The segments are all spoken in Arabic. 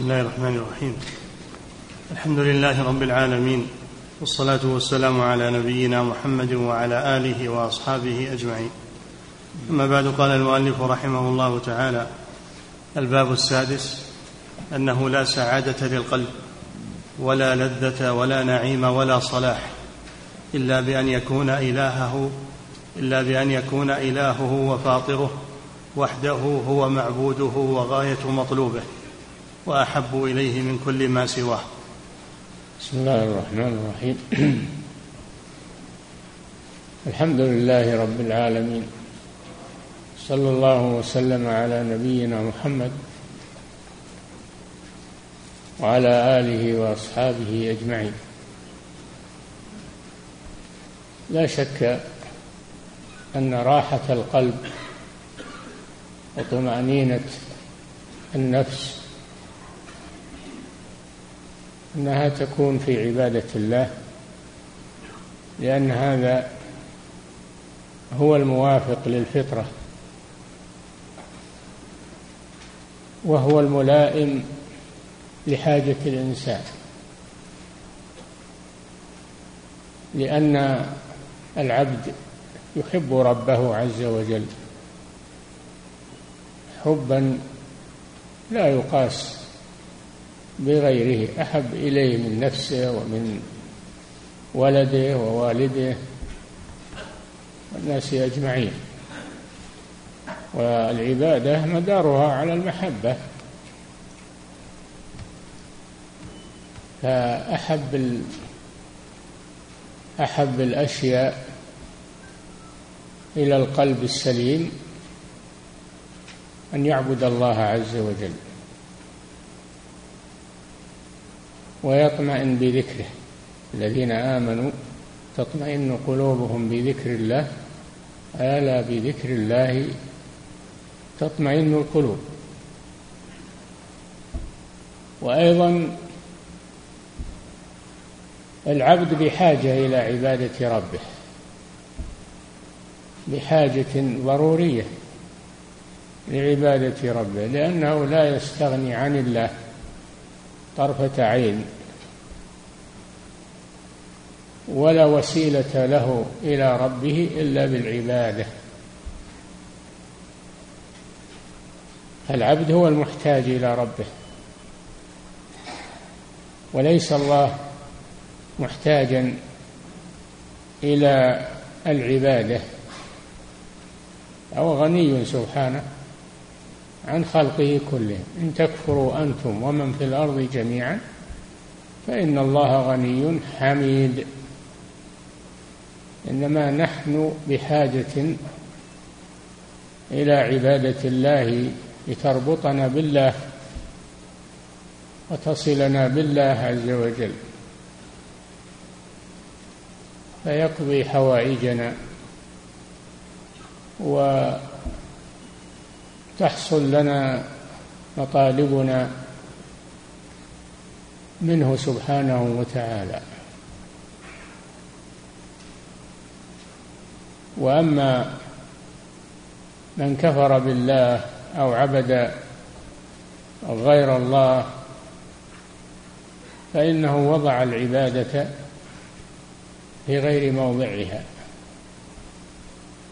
بسم الله الرحمن الرحيم. الحمد لله رب العالمين والصلاة والسلام على نبينا محمد وعلى آله وأصحابه أجمعين. أما بعد قال المؤلف رحمه الله تعالى الباب السادس أنه لا سعادة للقلب ولا لذة ولا نعيم ولا صلاح إلا بأن يكون إلهه إلا بأن يكون إلهه وفاطره وحده هو معبوده وغاية مطلوبه. وأحب إليه من كل ما سواه. بسم الله الرحمن الرحيم. الحمد لله رب العالمين. صلى الله وسلم على نبينا محمد وعلى آله وأصحابه أجمعين. لا شك أن راحة القلب وطمأنينة النفس إنها تكون في عبادة الله لأن هذا هو الموافق للفطرة وهو الملائم لحاجة الإنسان لأن العبد يحب ربه عز وجل حبا لا يقاس بغيره أحب إليه من نفسه ومن ولده ووالده والناس أجمعين. والعبادة مدارها على المحبة. فأحب أحب الأشياء إلى القلب السليم أن يعبد الله عز وجل. ويطمئن بذكره. الذين آمنوا تطمئن قلوبهم بذكر الله ألا بذكر الله تطمئن القلوب. وأيضا العبد بحاجة إلى عبادة ربه بحاجة ضرورية لعبادة ربه لأنه لا يستغني عن الله. طرفة عين. ولا وسيلة له إلى ربه إلا بالعبادة. العبد هو المحتاج إلى ربه. وليس الله محتاجا إلى العبادة. أو غني سبحانه. عن خلقه كلهم إن تكفروا أنتم ومن في الأرض جميعا فإن الله غني حميد. إنما نحن بحاجة إلى عبادة الله لتربطنا بالله وتصلنا بالله عز وجل. فيقضي حوائجنا و تحصل لنا مطالبنا منه سبحانه وتعالى. وأما من كفر بالله أو عبد غير الله فإنه وضع العبادة في غير موضعها.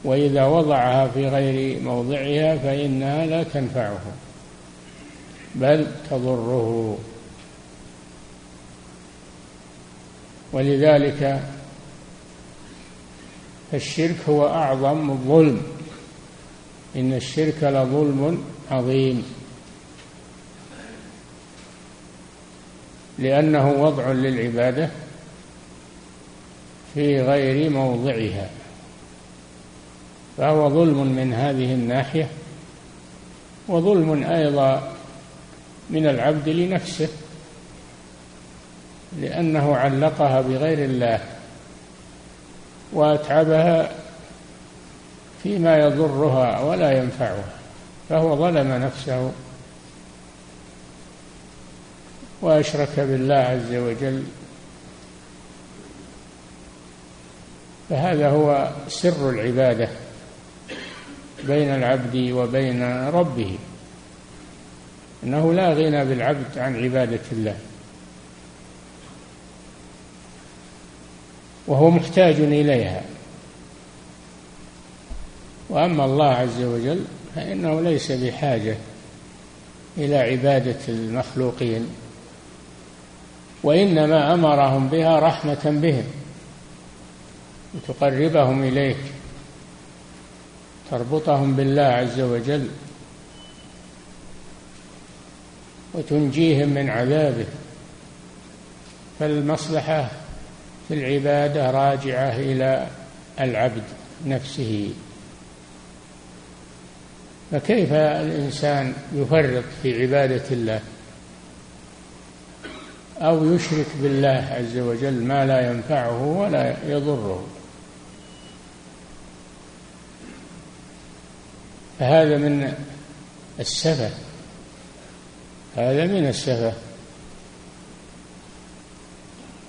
وإذا وضعها في غير موضعها فإنها لا تنفعه بل تضره. ولذلك فالشرك هو أعظم الظلم إن الشرك لظلم عظيم لأنه وضع للعبادة في غير موضعها. فهو ظلم من هذه الناحية وظلم أيضا من العبد لنفسه لأنه علقها بغير الله وأتعبها فيما يضرها ولا ينفعها فهو ظلم نفسه وأشرك بالله عز وجل. فهذا هو سر العبادة. بين العبد وبين ربه. أنه لا غنى بالعبد عن عبادة الله. وهو محتاج إليها. وأما الله عز وجل فإنه ليس بحاجة إلى عبادة المخلوقين. وإنما أمرهم بها رحمة بهم. لتقربهم إليك. تربطهم بالله عز وجل وتنجيهم من عذابه فالمصلحة في العبادة راجعة إلى العبد نفسه. فكيف الإنسان يفرط في عبادة الله؟ أو يشرك بالله عز وجل ما لا ينفعه ولا يضره؟ فهذا من السفه. هذا من السفه.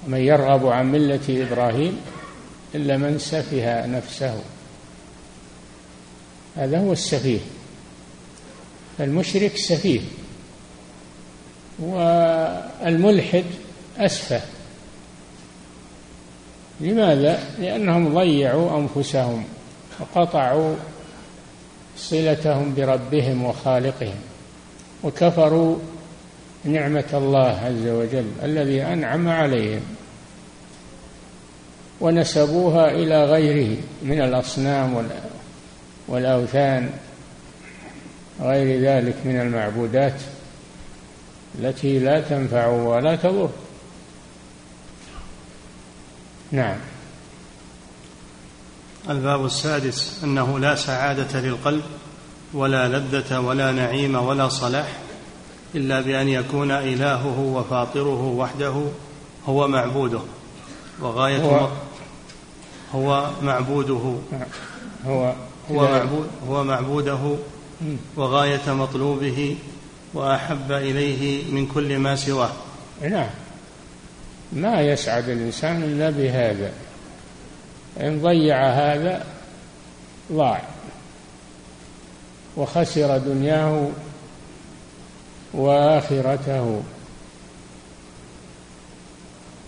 ومن يرغب عن ملة إبراهيم إلا من سفه نفسه. هذا هو السفيه. المشرك سفيه. والملحد أسفه. لماذا؟ لأنهم ضيعوا أنفسهم وقطعوا صلتهم بربهم وخالقهم وكفروا نعمة الله عز وجل الذي أنعم عليهم ونسبوها إلى غيره من الأصنام والأوثان غير ذلك من المعبودات التي لا تنفع ولا تضر. نعم. الباب السادس أنه لا سعادة للقلب ولا لذة ولا نعيم ولا صلاح إلا بأن يكون إلهه وفاطره وحده هو معبوده. وغاية هو, هو معبوده. هو هو معبود هو معبوده. وغاية مطلوبه وأحب إليه من كل ما سواه. نعم. ما يسعد الإنسان إلا بهذا. إن ضيع هذا ضاع. وخسر دنياه وآخرته.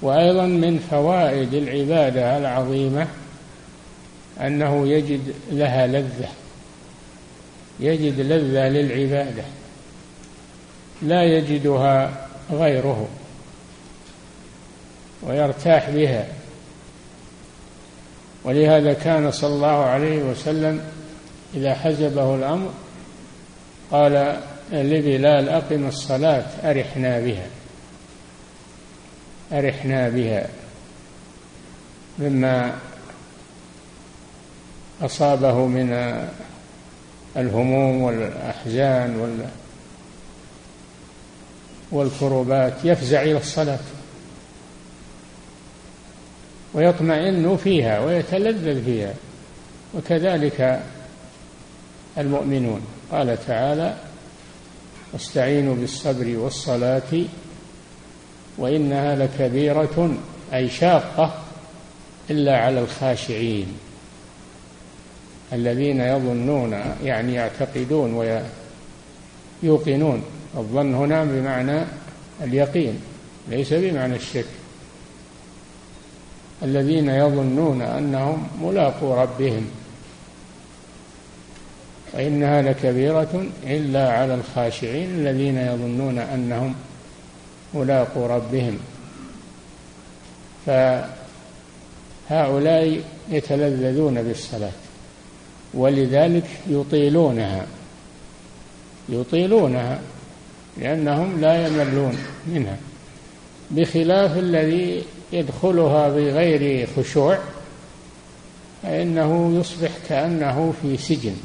وأيضا من فوائد العبادة العظيمة أنه يجد لها لذة. يجد لذة للعبادة. لا يجدها غيره. ويرتاح بها. ولهذا كان صلى الله عليه وسلم إذا حزبه الأمر قال لبلال أقم الصلاة أرحنا بها أرحنا بها. مما أصابه من الهموم والأحزان وال والكربات يفزع إلى الصلاة. ويطمئن فيها ويتلذذ فيها. وكذلك المؤمنون. قال تعالى واستعينوا بالصبر والصلاة وإنها لكبيرة أي شاقة إلا على الخاشعين الذين يظنون يعني يعتقدون ويوقنون. الظن هنا بمعنى اليقين ليس بمعنى الشك. الذين يظنون أنهم ملاقو ربهم. وانها لكبيرة إلا على الخاشعين الذين يظنون أنهم ملاقو ربهم. فهؤلاء يتلذذون بالصلاة ولذلك يطيلونها. يطيلونها لأنهم لا يملون منها بخلاف الذي يدخلها بغير خشوع فإنه يصبح كأنه في سجن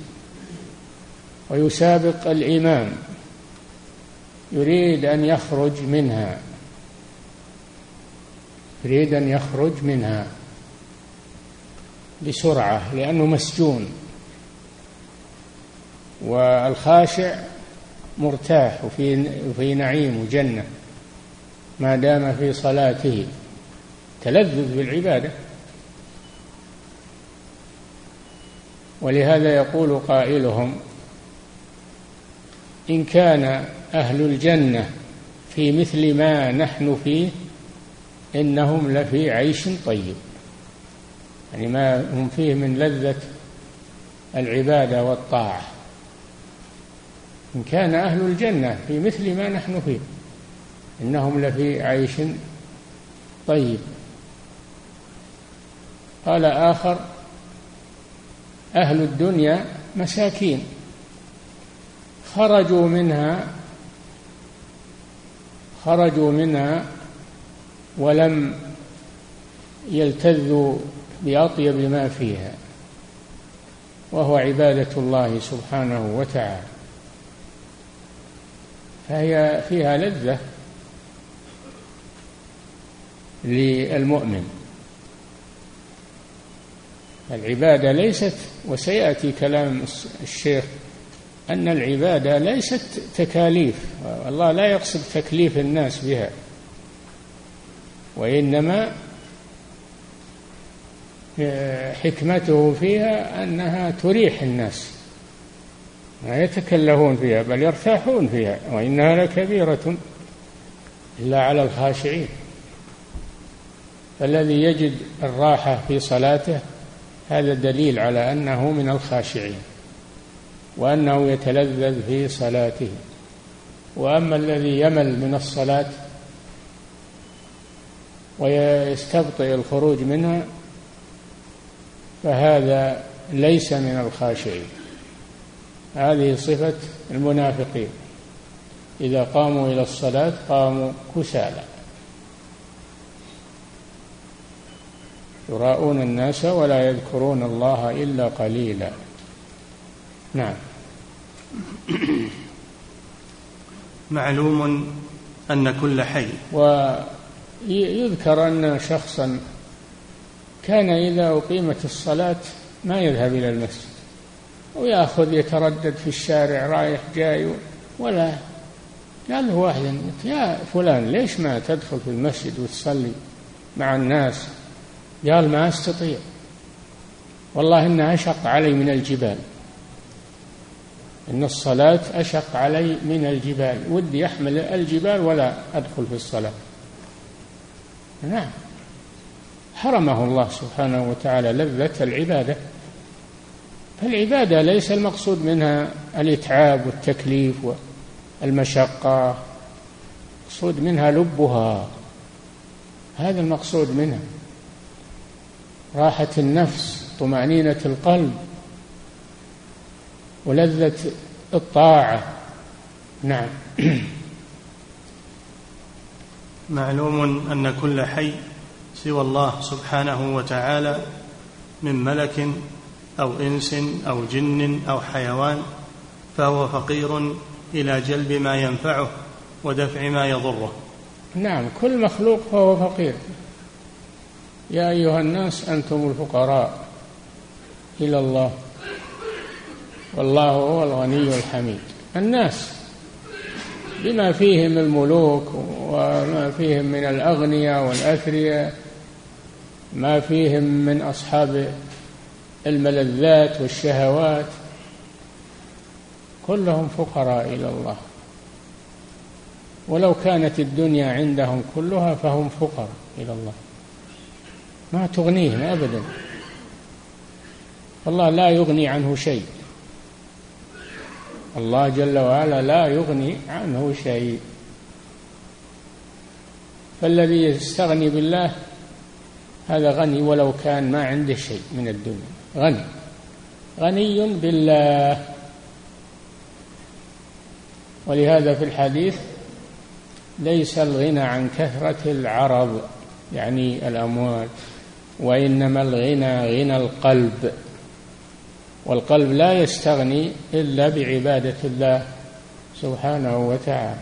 ويسابق الإمام يريد أن يخرج منها يريد أن يخرج منها بسرعة لأنه مسجون والخاشع مرتاح وفي في نعيم وجنة ما دام في صلاته. تلذذ بالعبادة. ولهذا يقول قائلهم إن كان أهل الجنة في مثل ما نحن فيه إنهم لفي عيش طيب. يعني ما هم فيه من لذة العبادة والطاعة. إن كان أهل الجنة في مثل ما نحن فيه إنهم لفي عيش طيب. قال آخر أهل الدنيا مساكين خرجوا منها خرجوا منها ولم يلتذوا بأطيب ما فيها وهو عبادة الله سبحانه وتعالى. فهي فيها لذة للمؤمن. العبادة ليست وسيأتي كلام الشيخ أن العبادة ليست تكاليف. الله لا يقصد تكليف الناس بها وإنما حكمته فيها أنها تريح الناس. ما يتكلفون فيها بل يرتاحون فيها وإنها لكبيرة إلا على الخاشعين. فالذي يجد الراحة في صلاته هذا دليل على أنه من الخاشعين وأنه يتلذذ في صلاته. وأما الذي يمل من الصلاة ويستبطئ الخروج منها فهذا ليس من الخاشعين. هذه صفة المنافقين. إذا قاموا إلى الصلاة قاموا كسالى. يراءون الناس ولا يذكرون الله إلا قليلا. نعم. معلوم أن كل حي. ويذكر أن شخصا كان إذا أقيمت الصلاة ما يذهب إلى المسجد. ويأخذ يتردد في الشارع رايح جاي ولا. قال له واحد يا فلان ليش ما تدخل في المسجد وتصلي مع الناس؟ قال ما أستطيع. والله انها أشق علي من الجبال. إن الصلاة أشق علي من الجبال. ودي أحمل الجبال ولا أدخل في الصلاة. نعم. حرمه الله سبحانه وتعالى لذة العبادة. فالعبادة ليس المقصود منها الإتعاب والتكليف والمشقة. المقصود منها لبها. هذا المقصود منها. راحة النفس طمأنينة القلب ولذة الطاعة. نعم. معلوم أن كل حي سوى الله سبحانه وتعالى من ملك أو إنس أو جن أو حيوان فهو فقير إلى جلب ما ينفعه ودفع ما يضره. نعم كل مخلوق فهو فقير. يا أيها الناس أنتم الفقراء إلى الله. والله هو الغني الحميد. الناس بما فيهم الملوك وما فيهم من الأغنياء والأثرياء ما فيهم من أصحاب الملذات والشهوات كلهم فقراء إلى الله. ولو كانت الدنيا عندهم كلها فهم فقراء إلى الله. ما تغنيهم أبدا. الله لا يغني عنه شيء. الله جل وعلا لا يغني عنه شيء. فالذي يستغني بالله هذا غني ولو كان ما عنده شيء من الدنيا. غني. غني بالله. ولهذا في الحديث ليس الغنى عن كثرة العرض يعني الأموال. وإنما الغنى غنى القلب. والقلب لا يستغني إلا بعبادة الله سبحانه وتعالى.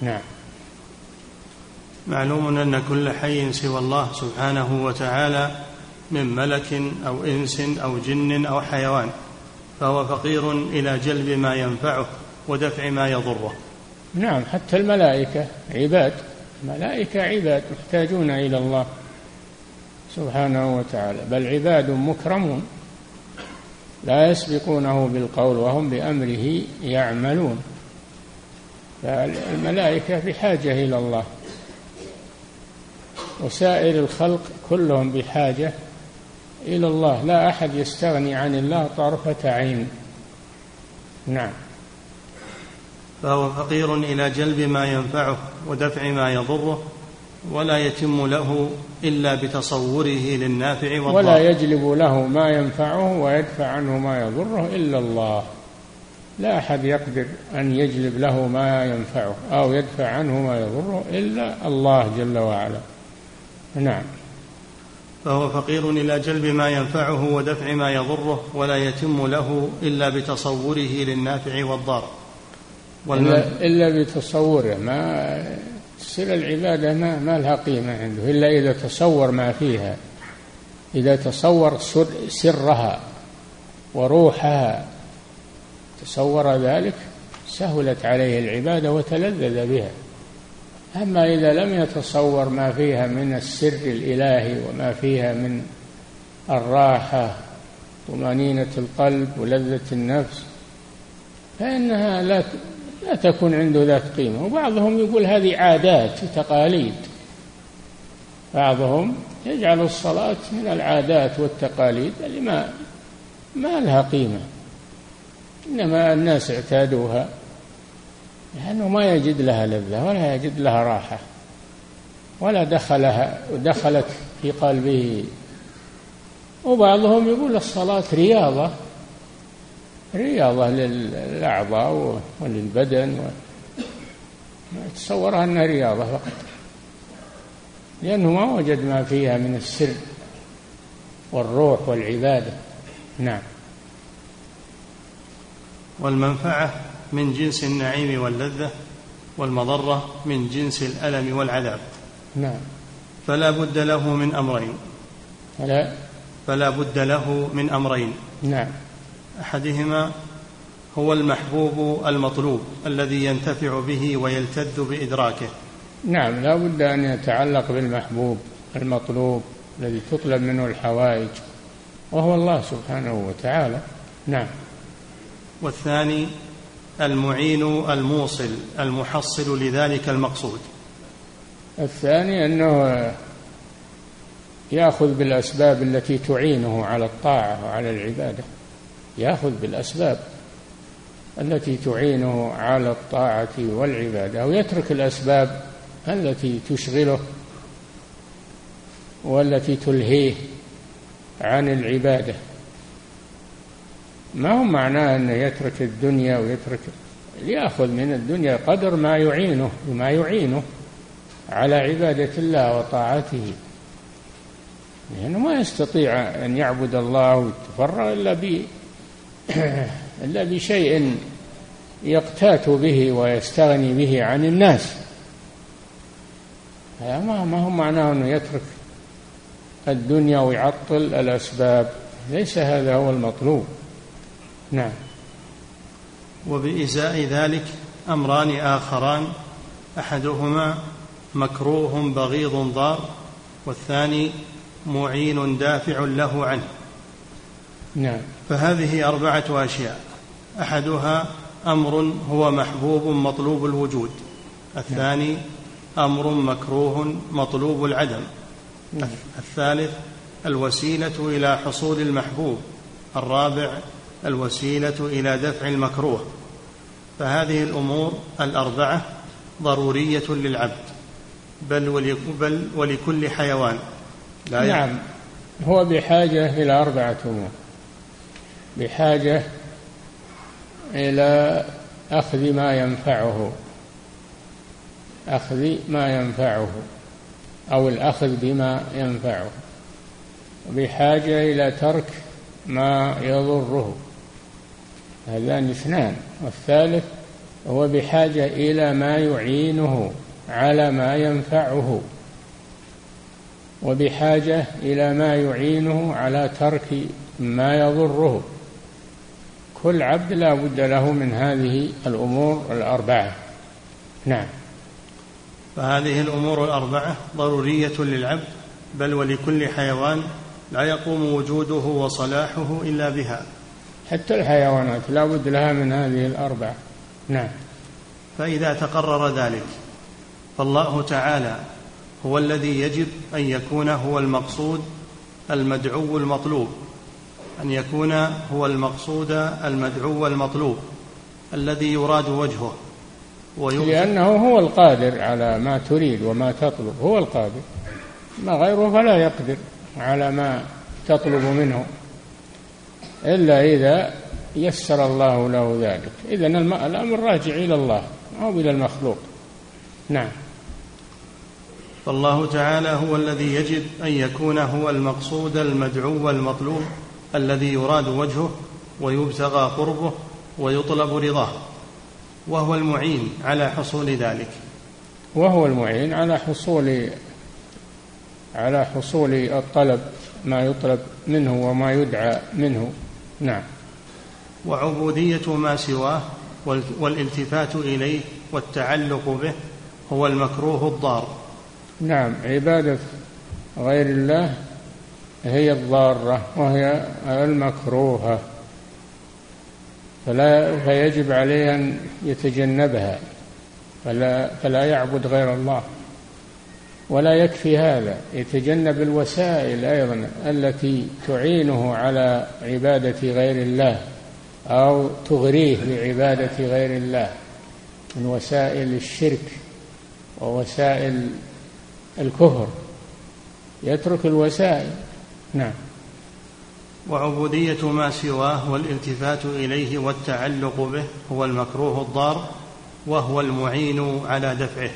نعم. معلوم أن كل حي سوى الله سبحانه وتعالى من ملك أو إنس أو جن أو حيوان فهو فقير إلى جلب ما ينفعه ودفع ما يضره. نعم حتى الملائكة عباد. الملائكة عباد محتاجون إلى الله. سبحانه وتعالى بل عباد مكرمون لا يسبقونه بالقول وهم بأمره يعملون. فالملائكة بحاجة إلى الله وسائر الخلق كلهم بحاجة إلى الله. لا أحد يستغني عن الله طرفة عين. نعم. فهو فقير إلى جلب ما ينفعه ودفع ما يضره. ولا يتم له إلا بتصوره للنافع والضار. ولا يجلب له ما ينفعه ويدفع عنه ما يضره إلا الله. لا أحد يقدر أن يجلب له ما ينفعه أو يدفع عنه ما يضره إلا الله جل وعلا. نعم. فهو فقير إلى جلب ما ينفعه ودفع ما يضره ولا يتم له إلا بتصوره للنافع والضار. إلا, إلا بتصوره ما تصير العبادة ما, ما لها قيمة عنده إلا إذا تصور ما فيها إذا تصور سرها وروحها. تصور ذلك سهلت عليه العبادة وتلذذ بها. أما إذا لم يتصور ما فيها من السر الإلهي وما فيها من الراحة طمأنينة القلب ولذة النفس فإنها لا لا تكون عنده ذات قيمة. وبعضهم يقول هذه عادات وتقاليد. بعضهم يجعل الصلاة من العادات والتقاليد اللي ما ما لها قيمة. إنما الناس اعتادوها لأنه ما يجد لها لذة ولا يجد لها راحة ولا دخلها دخلت في قلبه. وبعضهم يقول الصلاة رياضة. رياضة للأعضاء وللبدن تصورها أنها رياضة فقط. لأنه ما وجد ما فيها من السر والروح والعبادة. نعم. والمنفعة من جنس النعيم واللذة والمضرة من جنس الألم والعذاب. نعم. فلا بد له من أمرين. فلا فلا بد له من أمرين. نعم. أحدهما هو المحبوب المطلوب الذي ينتفع به ويلتذ بإدراكه. نعم لا بد أن يتعلق بالمحبوب المطلوب الذي تطلب منه الحوائج وهو الله سبحانه وتعالى. نعم. والثاني المعين الموصل المحصل لذلك المقصود. الثاني أنه يأخذ بالأسباب التي تعينه على الطاعة وعلى العبادة. ياخذ بالاسباب التي تعينه على الطاعة والعبادة ويترك الأسباب التي تشغله والتي تلهيه عن العبادة. ما هو معناه أنه يترك الدنيا ويترك ياخذ من الدنيا قدر ما يعينه وما يعينه على عبادة الله وطاعته. لأنه ما يستطيع أن يعبد الله ويتفرغ إلا إلا بشيء يقتات به ويستغني به عن الناس. هذا ما هو معناه أنه يترك الدنيا ويعطل الأسباب. ليس هذا هو المطلوب. نعم. وبإزاء ذلك أمران آخران أحدهما مكروه بغيض ضار والثاني معين دافع له عنه. نعم. فهذه أربعة أشياء. أحدها أمر هو محبوب مطلوب الوجود. الثاني أمر مكروه مطلوب العدم. نعم. الثالث الوسيلة إلى حصول المحبوب. الرابع الوسيلة إلى دفع المكروه. فهذه الأمور الأربعة ضرورية للعبد. بل, بل ولكل حيوان. لا نعم. هو بحاجة إلى أربعة أمور. بحاجة إلى أخذ ما ينفعه أخذ ما ينفعه أو الأخذ بما ينفعه بحاجة إلى ترك ما يضره. هذان اثنان. والثالث هو بحاجة إلى ما يعينه على ما ينفعه وبحاجة إلى ما يعينه على ترك ما يضره. كل عبد لا بد له من هذه الأمور الأربعة. نعم. فهذه الأمور الأربعة ضرورية للعبد بل ولكل حيوان لا يقوم وجوده وصلاحه إلا بها. حتى الحيوانات لا بد لها من هذه الأربعة. نعم. فإذا تقرر ذلك فالله تعالى هو الذي يجب أن يكون هو المقصود المدعو المطلوب. أن يكون هو المقصود المدعو المطلوب الذي يراد وجهه لأنه هو القادر على ما تريد وما تطلب هو القادر. ما غيره فلا يقدر على ما تطلب منه إلا إذا يسر الله له ذلك. إذا الأمر راجع إلى الله أو إلى المخلوق. نعم. فالله تعالى هو الذي يجب أن يكون هو المقصود المدعو المطلوب الذي يراد وجهه ويبتغى قربه ويطلب رضاه وهو المعين على حصول ذلك. وهو المعين على حصول على حصول الطلب ما يطلب منه وما يدعى منه. نعم. وعبودية ما سواه والالتفات إليه والتعلق به هو المكروه الضار. نعم عبادة غير الله هي الضارة وهي المكروهة. فلا فيجب عليه أن يتجنبها فلا, فلا يعبد غير الله. ولا يكفي هذا يتجنب الوسائل أيضا التي تعينه على عبادة غير الله أو تغريه بعبادة غير الله من وسائل الشرك ووسائل الكفر. يترك الوسائل. نعم. وعبودية ما سواه والالتفات إليه والتعلق به هو المكروه الضار وهو المعين على دفعه.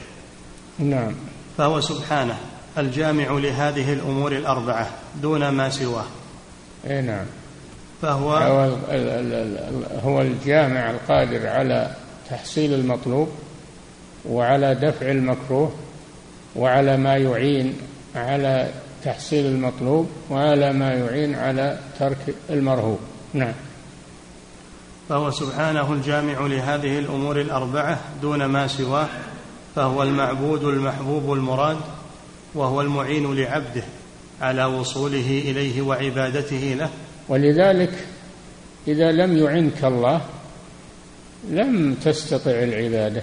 نعم. فهو سبحانه الجامع لهذه الأمور الأربعة دون ما سواه. إي نعم. فهو هو, هو الجامع القادر على تحصيل المطلوب وعلى دفع المكروه وعلى ما يعين على تحصيل المطلوب وعلى ما يعين على ترك المرهوب. نعم. فهو سبحانه الجامع لهذه الأمور الأربعة دون ما سواه فهو المعبود المحبوب المراد وهو المعين لعبده على وصوله إليه وعبادته له. ولذلك إذا لم يعنك الله لم تستطع العبادة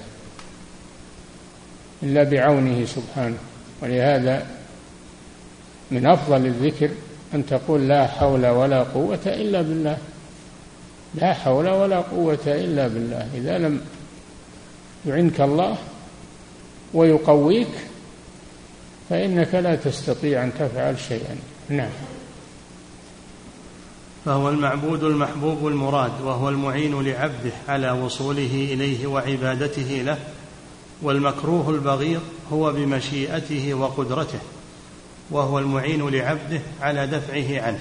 إلا بعونه سبحانه. ولهذا من أفضل الذكر أن تقول لا حول ولا قوة إلا بالله. لا حول ولا قوة إلا بالله. إذا لم يعنك الله ويقويك فإنك لا تستطيع أن تفعل شيئا. نعم. فهو المعبود المحبوب المراد وهو المعين لعبده على وصوله إليه وعبادته له والمكروه البغيض هو بمشيئته وقدرته. وهو المعين لعبده على دفعه عنه.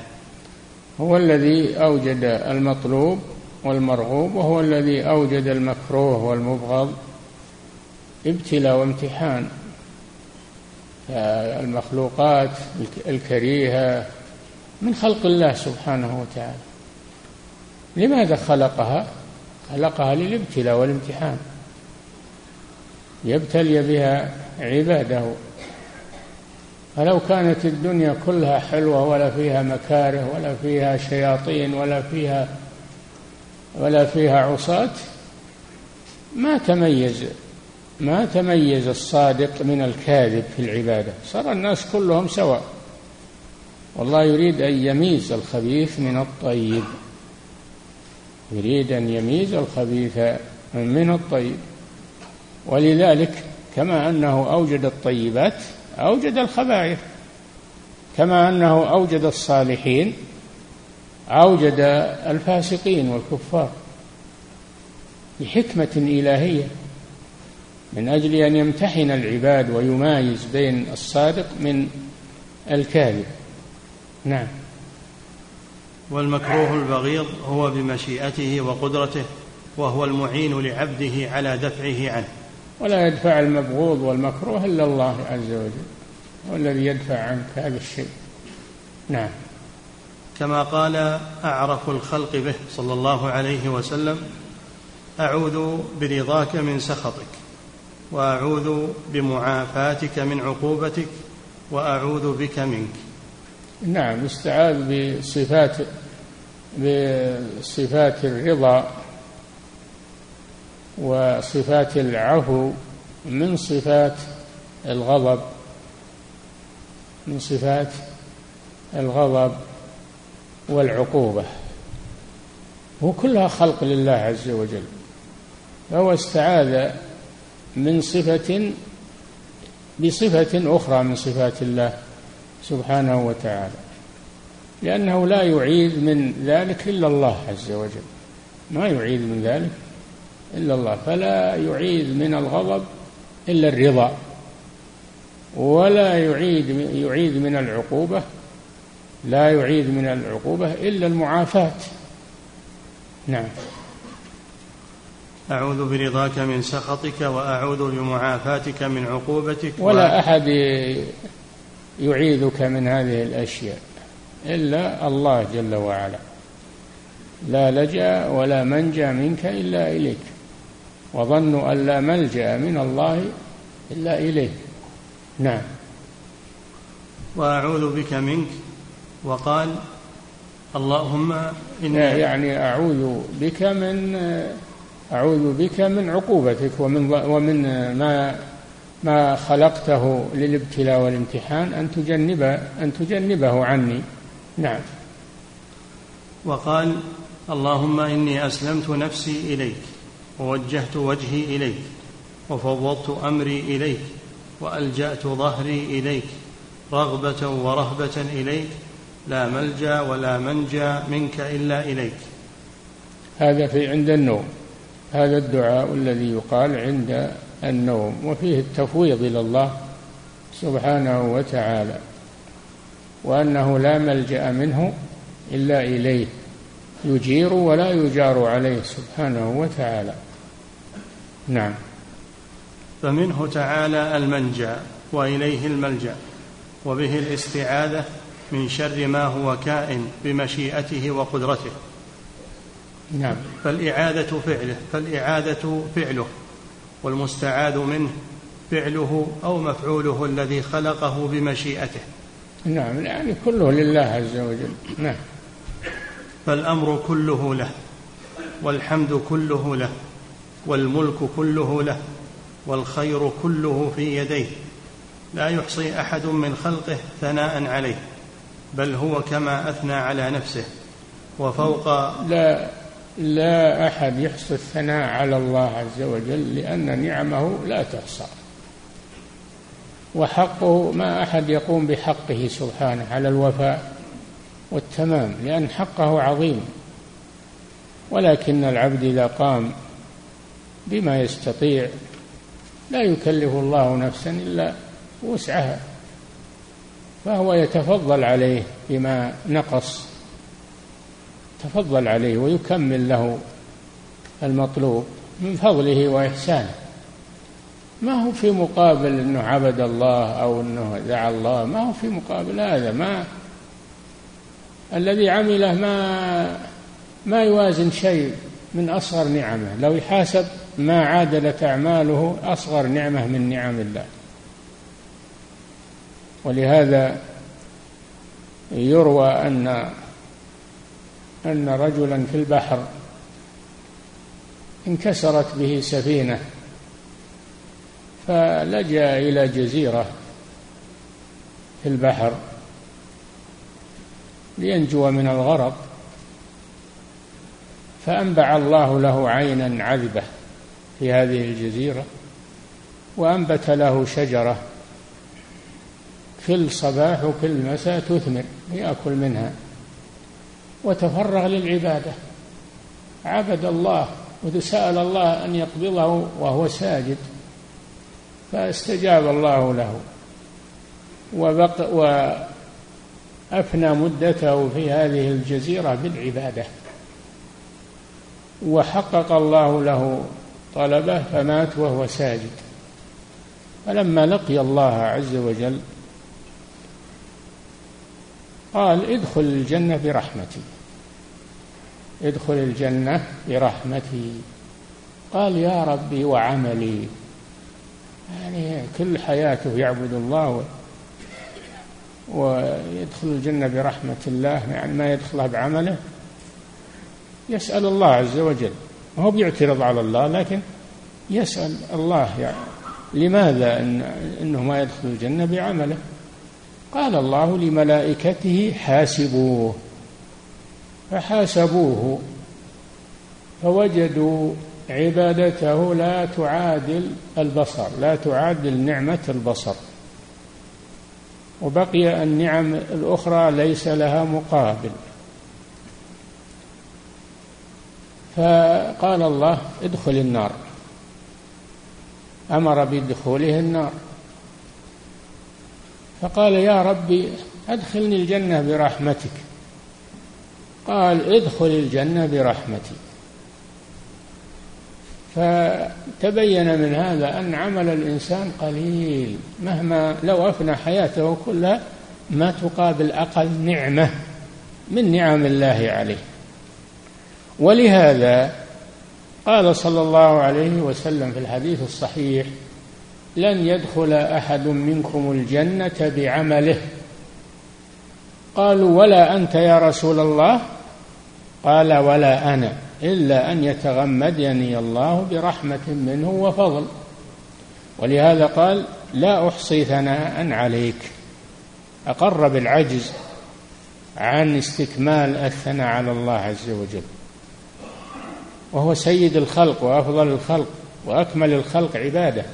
هو الذي أوجد المطلوب والمرغوب وهو الذي أوجد المكروه والمبغض. ابتلاء وامتحان. المخلوقات الكريهة من خلق الله سبحانه وتعالى. لماذا خلقها؟ خلقها للابتلاء والامتحان. يبتلي بها عباده. فلو كانت الدنيا كلها حلوة ولا فيها مكاره ولا فيها شياطين ولا فيها ولا فيها عصاة ما تميز ما تميز الصادق من الكاذب في العبادة. صار الناس كلهم سواء. والله يريد أن يميز الخبيث من الطيب. يريد أن يميز الخبيث من الطيب. ولذلك كما أنه أوجد الطيبات أوجد الخبائث كما أنه أوجد الصالحين أوجد الفاسقين والكفار بحكمة إلهية من أجل أن يمتحن العباد ويمايز بين الصادق من الكاذب. نعم. والمكروه البغيض هو بمشيئته وقدرته وهو المعين لعبده على دفعه عنه. ولا يدفع المبغوض والمكروه إلا الله عز وجل هو الذي يدفع عنك هذا الشيء. نعم. كما قال أعرف الخلق به صلى الله عليه وسلم أعوذ برضاك من سخطك وأعوذ بمعافاتك من عقوبتك وأعوذ بك منك. نعم استعاذ بصفات بصفات الرضا وصفات العفو من صفات الغضب من صفات الغضب والعقوبة. وكلها خلق لله عز وجل. فهو استعاذ من صفة بصفة أخرى من صفات الله سبحانه وتعالى. لأنه لا يعيد من ذلك إلا الله عز وجل. ما يعيد من ذلك؟ إلا الله فلا يعيد من الغضب إلا الرضا ولا يعيد يعيد من العقوبة لا يعيد من العقوبة إلا المعافاة. نعم. أعوذ برضاك من سخطك وأعوذ بمعافاتك من عقوبتك. ولا و... أحد يعيذك من هذه الأشياء إلا الله جل وعلا. لا لجأ ولا منجأ منك إلا إليك. وظنوا أن لا ملجأ من الله إلا إليه. نعم. وأعوذ بك منك. وقال اللهم إن يعني أعوذ بك من أعوذ بك من عقوبتك ومن ومن ما ما خلقته للابتلاء والامتحان أن تجنب أن تجنبه عني. نعم. وقال اللهم إني أسلمت نفسي إليك. ووجهت وجهي إليك وفوضت أمري إليك وألجأت ظهري إليك رغبة ورهبة إليك لا ملجأ ولا منجأ منك إلا إليك. هذا في عند النوم هذا الدعاء الذي يقال عند النوم وفيه التفويض إلى الله سبحانه وتعالى وأنه لا ملجأ منه إلا إليه يجير ولا يجار عليه سبحانه وتعالى. نعم. فمنه تعالى المنجا وإليه الملجأ وبه الاستعاذة من شر ما هو كائن بمشيئته وقدرته. نعم. فالإعادة فعله فالإعادة فعله والمستعاذ منه فعله أو مفعوله الذي خلقه بمشيئته. نعم يعني كله لله عز وجل. نعم. فالأمر كله له والحمد كله له والملك كله له والخير كله في يديه. لا يحصي أحد من خلقه ثناء عليه بل هو كما أثنى على نفسه. وفوق لا لا أحد يحصي الثناء على الله عز وجل لأن نعمه لا تحصى. وحقه ما أحد يقوم بحقه سبحانه على الوفاء والتمام لأن حقه عظيم. ولكن العبد إذا قام بما يستطيع. لا يكلف الله نفسا إلا وسعها. فهو يتفضل عليه بما نقص. تفضل عليه ويكمل له المطلوب من فضله وإحسانه. ما هو في مقابل أنه عبد الله أو أنه دعا الله؟ ما هو في مقابل هذا. ما الذي عمله ما ما يوازن شيء من أصغر نعمة. لو يحاسب ما عادلت أعماله أصغر نعمة من نعم الله. ولهذا يروى أن أن رجلا في البحر انكسرت به سفينة فلجأ إلى جزيرة في البحر لينجو من الغرق فأنبع الله له عينا عذبة. في هذه الجزيرة وأنبت له شجرة كل صباح وكل مساء تثمر يأكل منها وتفرغ للعبادة. عبد الله وسأل الله أن يقبضه وهو ساجد فاستجاب الله له. وبق وأفنى مدته في هذه الجزيرة بالعبادة. وحقق الله له طلبه فمات وهو ساجد. فلما لقي الله عز وجل قال ادخل الجنة برحمتي. ادخل الجنة برحمتي. قال يا ربي وعملي. يعني كل حياته يعبد الله ويدخل الجنة برحمة الله. يعني ما يدخلها بعمله. يسأل الله عز وجل. ما هو بيعترض على الله لكن يسأل الله يعني لماذا إن إنه ما يدخل الجنة بعمله؟ قال الله لملائكته حاسبوه فحاسبوه فوجدوا عبادته لا تعادل البصر لا تعادل نعمة البصر. وبقي النعم الأخرى ليس لها مقابل. فقال الله ادخل النار. أمر بدخوله النار. فقال يا ربي أدخلني الجنة برحمتك. قال ادخل الجنة برحمتي فتبين من هذا أن عمل الإنسان قليل. مهما لو أفنى حياته كلها ما تقابل أقل نعمة من نعم الله عليه. ولهذا قال صلى الله عليه وسلم في الحديث الصحيح لن يدخل أحد منكم الجنة بعمله. قالوا ولا أنت يا رسول الله؟ قال ولا أنا إلا أن يتغمدني الله برحمة منه وفضل. ولهذا قال لا أحصي ثناء عليك. أقر بالعجز عن استكمال الثناء على الله عز وجل. وهو سيد الخلق وأفضل الخلق وأكمل الخلق عباده.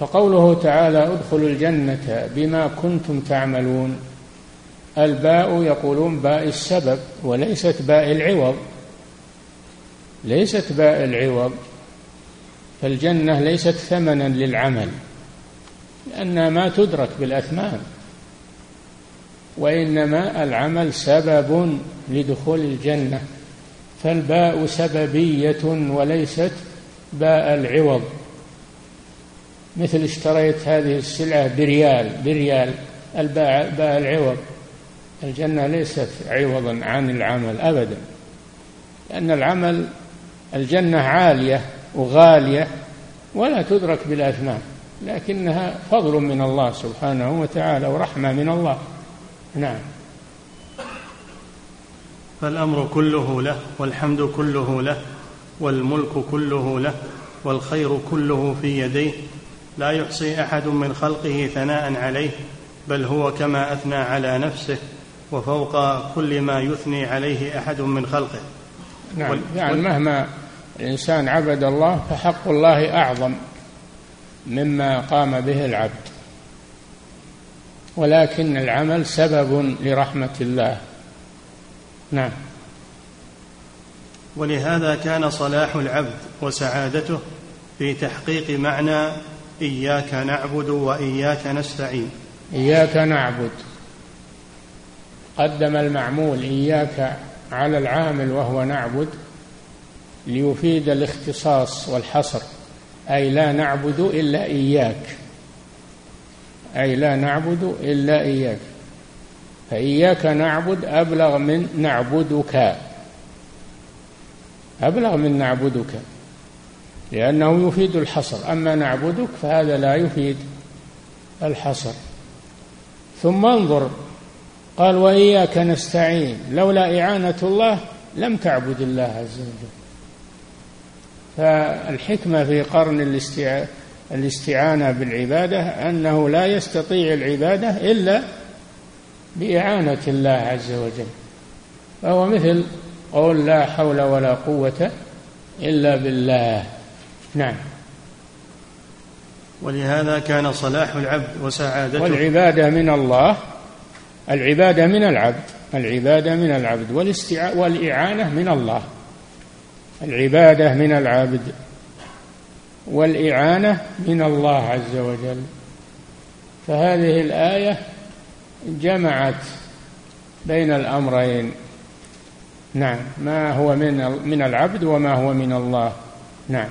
فقوله تعالى ادخلوا الجنة بما كنتم تعملون. الباء يقولون باء السبب وليست باء العوض. ليست باء العوض فالجنة ليست ثمنا للعمل لأنها ما تدرك بالأثمان وإنما العمل سبب لدخول الجنة. فالباء سببية وليست باء العوض. مثل اشتريت هذه السلعة بريال بريال الباء باء العوض. الجنة ليست عوضا عن العمل أبدا لأن العمل الجنة عالية وغالية ولا تدرك بالأثمان لكنها فضل من الله سبحانه وتعالى ورحمة من الله. نعم. فالأمر كله له والحمد كله له والملك كله له والخير كله في يديه. لا يحصي أحد من خلقه ثناء عليه بل هو كما أثنى على نفسه وفوق كل ما يثني عليه أحد من خلقه. نعم وال... يعني مهما الإنسان عبد الله فحق الله أعظم مما قام به العبد. ولكن العمل سبب لرحمة الله. نعم. ولهذا كان صلاح العبد وسعادته في تحقيق معنى إياك نعبد وإياك نستعين. إياك نعبد. قدم المعمول إياك على العامل وهو نعبد ليفيد الاختصاص والحصر. أي لا نعبد إلا إياك. أي لا نعبد إلا إياك. فإياك نعبد أبلغ من نعبدك. أبلغ من نعبدك. لأنه يفيد الحصر. أما نعبدك فهذا لا يفيد الحصر. ثم انظر. قال وإياك نستعين. لولا إعانة الله لم تعبد الله عز وجل. فالحكمة في قرن الاستعانة بالعبادة أنه لا يستطيع العبادة إلا بإعانة الله عز وجل. فهو مثل قول لا حول ولا قوة إلا بالله. نعم. ولهذا كان صلاح العبد وسعادته. والعبادة من الله العبادة من العبد العبادة من العبد والاستع... والإعانة من الله. العبادة من العبد والإعانة من الله عز وجل. فهذه الآية جمعت بين الأمرين. نعم. ما هو من من العبد وما هو من الله. نعم.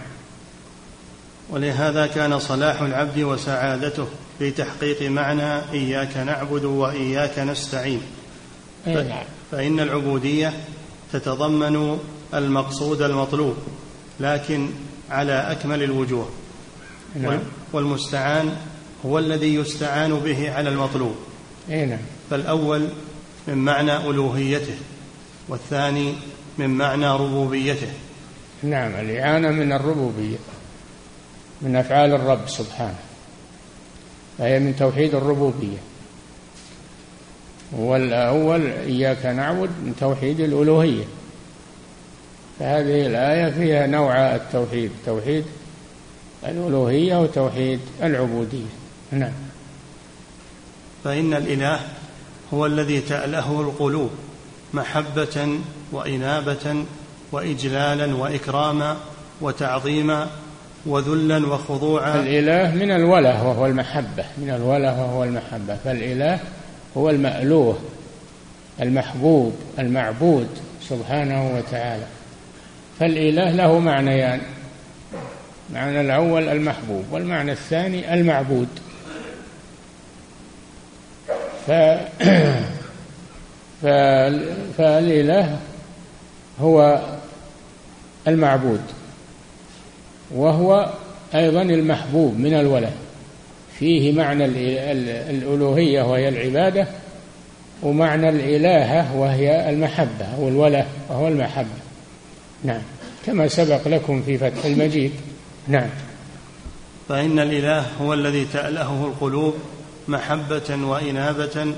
ولهذا كان صلاح العبد وسعادته في تحقيق معنى إياك نعبد وإياك نستعين. نعم. فإن العبودية تتضمن المقصود المطلوب لكن على أكمل الوجوه. نعم. والمستعان هو الذي يستعان به على المطلوب. أي نعم. فالأول من معنى ألوهيته والثاني من معنى ربوبيته. نعم الإعانة من الربوبية من أفعال الرب سبحانه فهي من توحيد الربوبية. والأول إياك نعبد من توحيد الألوهية. فهذه الآية فيها نوع التوحيد توحيد الألوهية وتوحيد العبودية. نعم. فإن الإله هو الذي تأله القلوب محبة وإنابة وإجلالا وإكراما وتعظيما وذلا وخضوعا. الإله من الوله وهو المحبة من الوله وهو المحبة. فالإله هو المألوه المحبوب المعبود سبحانه وتعالى. فالإله له معنيان المعنى الأول المحبوب والمعنى الثاني المعبود. فالإله هو المعبود وهو أيضا المحبوب من الولاء فيه معنى الألوهية وهي العبادة ومعنى الإلهة وهي المحبة أو الولاء وهو المحبة. نعم. كما سبق لكم في فتح المجيد. نعم. فإن الإله هو الذي تألهه القلوب محبة وإنابة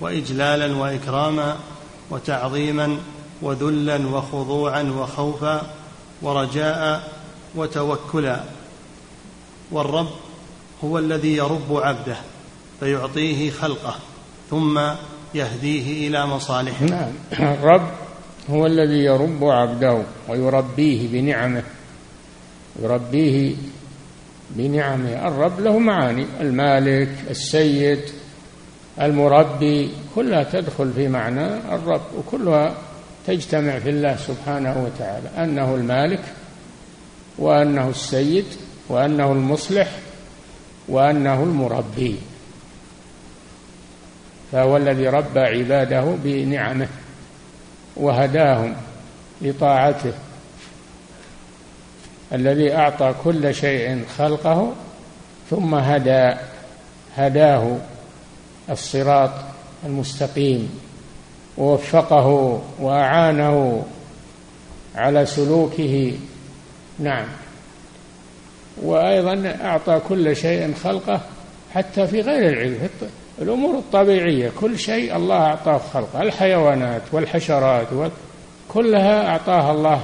وإجلالا وإكراما وتعظيما وذلا وخضوعا وخوفا ورجاء وتوكلا والرب هو الذي يرب عبده فيعطيه خلقه ثم يهديه إلى مصالحه. نعم. الرب هو الذي يرب عبده ويربيه بنعمه يربيه بنعمه. الرب له معاني. المالك السيد المربي كلها تدخل في معنى الرب وكلها تجتمع في الله سبحانه وتعالى. أنه المالك وأنه السيد وأنه المصلح وأنه المربي. فهو الذي ربى عباده بنعمه وهداهم لطاعته الذي أعطى كل شيء خلقه ثم هدى هداه الصراط المستقيم ووفقه وأعانه على سلوكه. نعم. وأيضا أعطى كل شيء خلقه حتى في غير العلم الأمور الطبيعية. كل شيء الله أعطاه خلقه الحيوانات والحشرات كلها أعطاها الله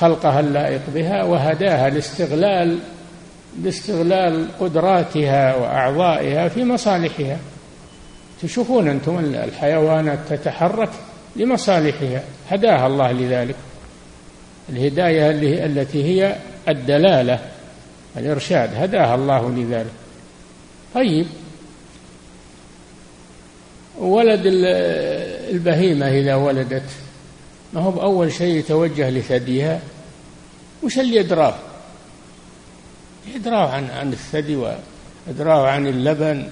خلقها اللائق بها وهداها لاستغلال لاستغلال قدراتها وأعضائها في مصالحها. تشوفون أنتم الحيوانات تتحرك لمصالحها. هداها الله لذلك. الهداية التي هي الدلالة الإرشاد. هداها الله لذلك. طيب. ولد البهيمة إذا ولدت. ما هو بأول شيء يتوجه لثديها وش اللي يدراه؟ يدراه عن عن الثدي ويدراه عن اللبن.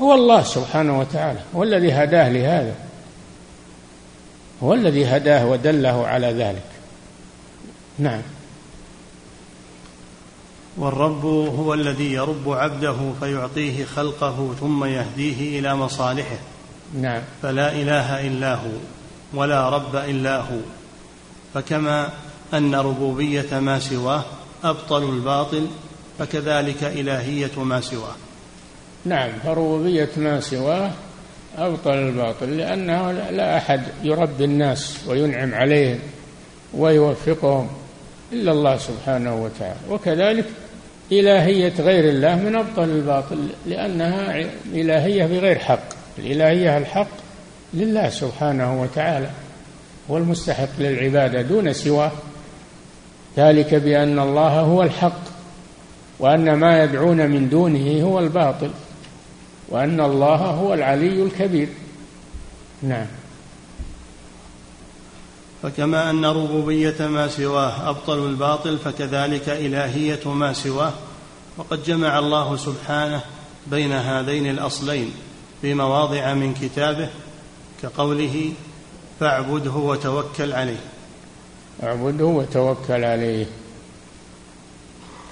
هو الله سبحانه وتعالى هو الذي هداه لهذا. هو الذي هداه ودله على ذلك. نعم. والرب هو الذي يرب عبده فيعطيه خلقه ثم يهديه إلى مصالحه. نعم. فلا إله إلا هو. ولا رب إلا هو. فكما أن ربوبية ما سواه أبطل الباطل فكذلك إلهية ما سواه. نعم فربوبية ما سواه أبطل الباطل لأنه لا أحد يربي الناس وينعم عليهم ويوفقهم إلا الله سبحانه وتعالى. وكذلك إلهية غير الله من أبطل الباطل لأنها إلهية بغير حق. الإلهية الحق لله سبحانه وتعالى هو المستحق للعبادة دون سواه. ذلك بأن الله هو الحق وأن ما يدعون من دونه هو الباطل وأن الله هو العلي الكبير. نعم. فكما أن ربوبية ما سواه أبطل الباطل فكذلك إلهية ما سواه. وقد جمع الله سبحانه بين هذين الأصلين في مواضع من كتابه كقوله فاعبده وتوكل عليه. اعبده وتوكل عليه.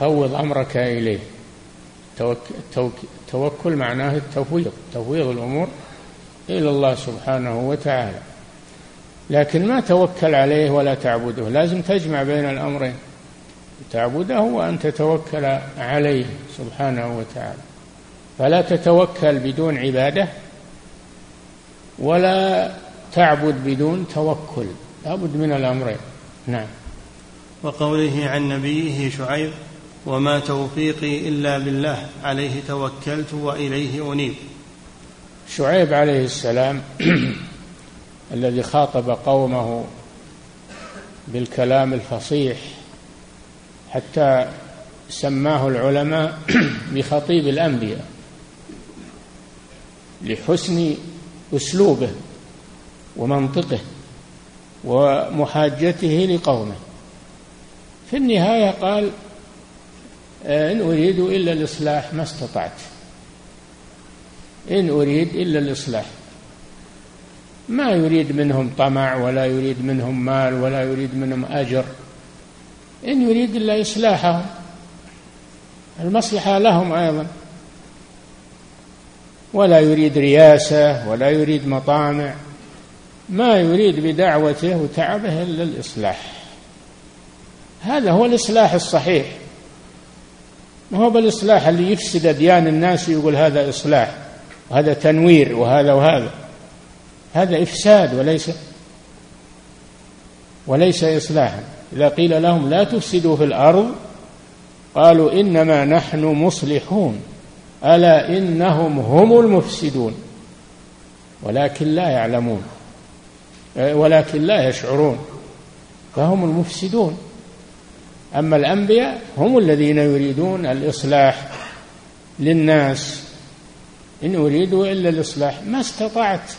فوض أمرك إليه. التوكل معناه التفويض تفويض الأمور إلى الله سبحانه وتعالى. لكن ما توكل عليه ولا تعبده لازم تجمع بين الأمرين. تعبده وأن تتوكل عليه سبحانه وتعالى. فلا تتوكل بدون عبادة ولا تعبد بدون توكل. لابد من الأمرين. نعم. وقوله عن نبيه شعيب وما توفيقي إلا بالله عليه توكلت وإليه أنيب. شعيب عليه السلام الذي خاطب قومه بالكلام الفصيح حتى سماه العلماء بخطيب الأنبياء لحسن أسلوبه ومنطقه ومحاجته لقومه. في النهاية قال إن أريد إلا الإصلاح ما استطعت. إن أريد إلا الإصلاح. ما يريد منهم طمع ولا يريد منهم مال ولا يريد منهم أجر. إن يريد إلا إصلاحهم. المصلحة لهم أيضا. ولا يريد رياسة ولا يريد مطامع ما يريد بدعوته وتعبه إلا الإصلاح. هذا هو الإصلاح الصحيح. ما هو بالإصلاح اللي يفسد أديان الناس ويقول هذا إصلاح وهذا تنوير وهذا وهذا. هذا إفساد وليس وليس إصلاحا. إذا قيل لهم لا تفسدوا في الأرض قالوا إنما نحن مصلحون. ألا إنهم هم المفسدون؟ ولكن لا يعلمون. ولكن لا يشعرون. فهم المفسدون. أما الأنبياء هم الذين يريدون الإصلاح للناس. إن أريدوا إلا الإصلاح ما استطعت.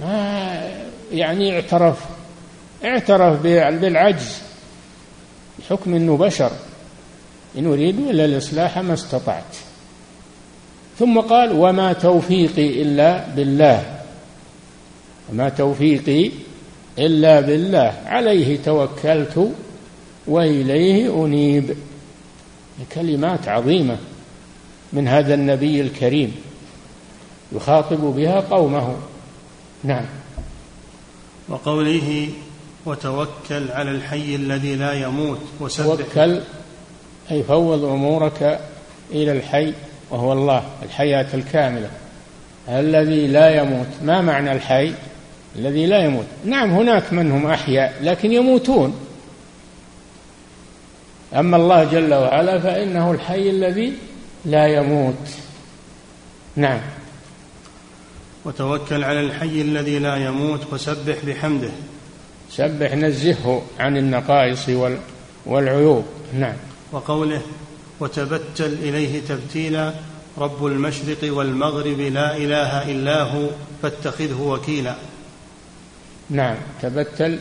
ما يعني اعترف. اعترف بالعجز. بحكم إنه بشر. إن أريد إلا الإصلاح ما استطعت. ثم قال وما توفيقي إلا بالله. وما توفيقي إلا بالله. عليه توكلت وإليه أنيب. كلمات عظيمة من هذا النبي الكريم. يخاطب بها قومه. نعم. وقوله وتوكل على الحي الذي لا يموت وسبح. توكل أي فوض أمورك إلى الحي وهو الله الحياة الكاملة. الذي لا يموت ما معنى الحي؟ الذي لا يموت. نعم هناك من هم أحياء لكن يموتون. أما الله جل وعلا فإنه الحي الذي لا يموت. نعم. وتوكل على الحي الذي لا يموت وسبح بحمده. سبح نزهه عن النقائص والعيوب. نعم. وقوله وتبتل إليه تبتيلا رب المشرق والمغرب لا إله إلا هو فاتخذه وكيلا. نعم تبتل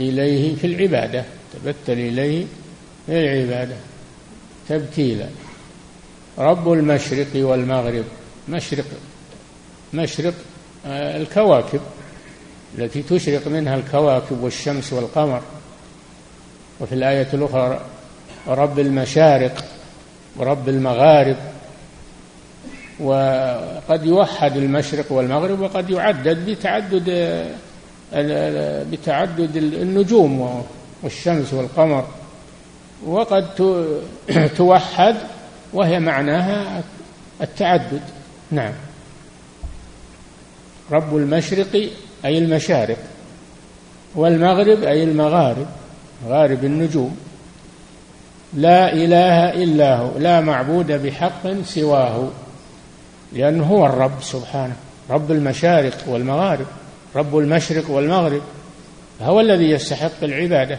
إليه في العبادة تبتل إليه في العبادة تبتيلا. رب المشرق والمغرب مشرق مشرق آه، الكواكب التي تشرق منها الكواكب والشمس والقمر. وفي الآية الأخرى رب المشارق ورب المغارب وقد يوحد المشرق والمغرب وقد يعدد بتعدد بتعدد النجوم والشمس والقمر. وقد توحد وهي معناها التعدد. نعم. رب المشرق أي المشارق والمغرب أي المغارب مغارب النجوم. لا إله إلا هو لا معبود بحق سواه لأنه هو الرب سبحانه رب المشارق والمغارب رب المشرق والمغرب هو الذي يستحق العبادة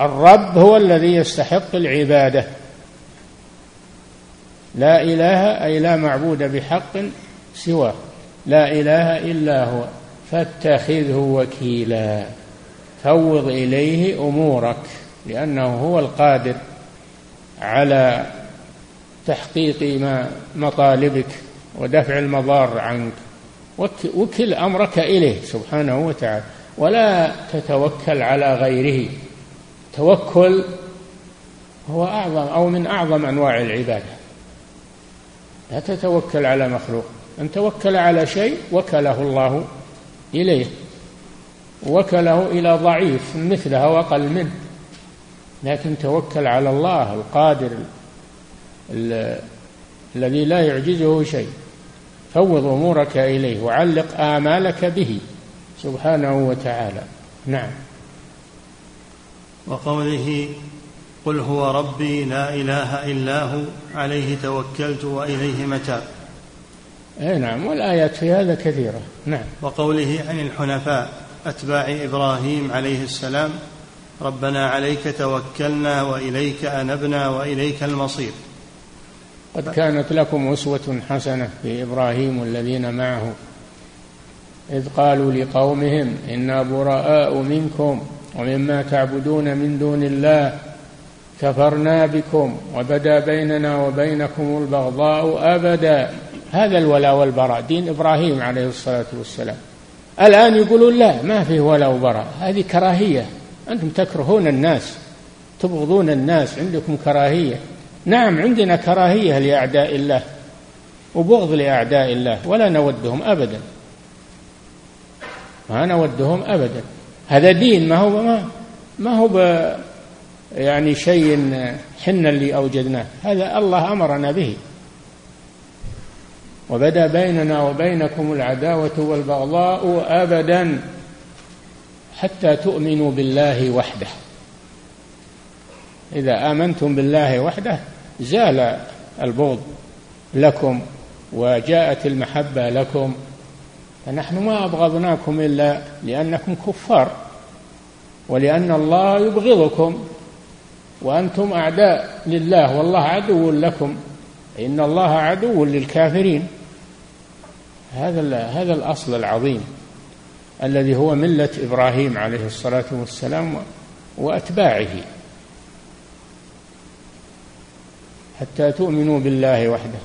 الرب هو الذي يستحق العبادة. لا إله أي لا معبود بحق سواه لا إله إلا هو فاتخذه وكيلا فوض إليه أمورك لأنه هو القادر. على تحقيق ما مطالبك ودفع المضار عنك. وكل أمرك إليه سبحانه وتعالى. ولا تتوكل على غيره. توكل هو أعظم أو من أعظم أنواع العبادة. لا تتوكل على مخلوق. من توكل على شيء وكله الله إليه. وكله إلى ضعيف مثله أو أقل منه. لكن توكل على الله القادر الذي لا يعجزه شيء. فوض أمورك إليه وعلق آمالك به سبحانه وتعالى. نعم. وقوله قل هو ربي لا إله إلا هو عليه توكلت وإليه متاب. أي نعم والآيات في هذا كثيرة. نعم. وقوله عن الحنفاء أتباع إبراهيم عليه السلام ربنا عليك توكلنا وإليك أنبنا وإليك المصير. قد كانت لكم أسوة حسنة في إبراهيم والذين معه. إذ قالوا لقومهم إنا براء منكم ومما تعبدون من دون الله. كفرنا بكم وبدا بيننا وبينكم البغضاء أبدا. هذا الولاء والبراء. دين إبراهيم عليه الصلاة والسلام. الآن يقولون لا ما فيه ولاء وبراء. هذه كراهية. أنتم تكرهون الناس تبغضون الناس عندكم كراهية. نعم عندنا كراهية لأعداء الله وبغض لأعداء الله ولا نودهم ابدا. ما نودهم ابدا. هذا دين ما هو ما ما هو يعني شيء حنا اللي أوجدناه. هذا الله أمرنا به. وبدا بيننا وبينكم العداوة والبغضاء أبدا. حتى تؤمنوا بالله وحده. إذا آمنتم بالله وحده زال البغض لكم وجاءت المحبة لكم. فنحن ما أبغضناكم إلا لأنكم كفار ولأن الله يبغضكم وأنتم أعداء لله. والله عدو لكم. إن الله عدو للكافرين. هذا هذا الأصل العظيم. الذي هو ملة إبراهيم عليه الصلاة والسلام وأتباعه. حتى تؤمنوا بالله وحده.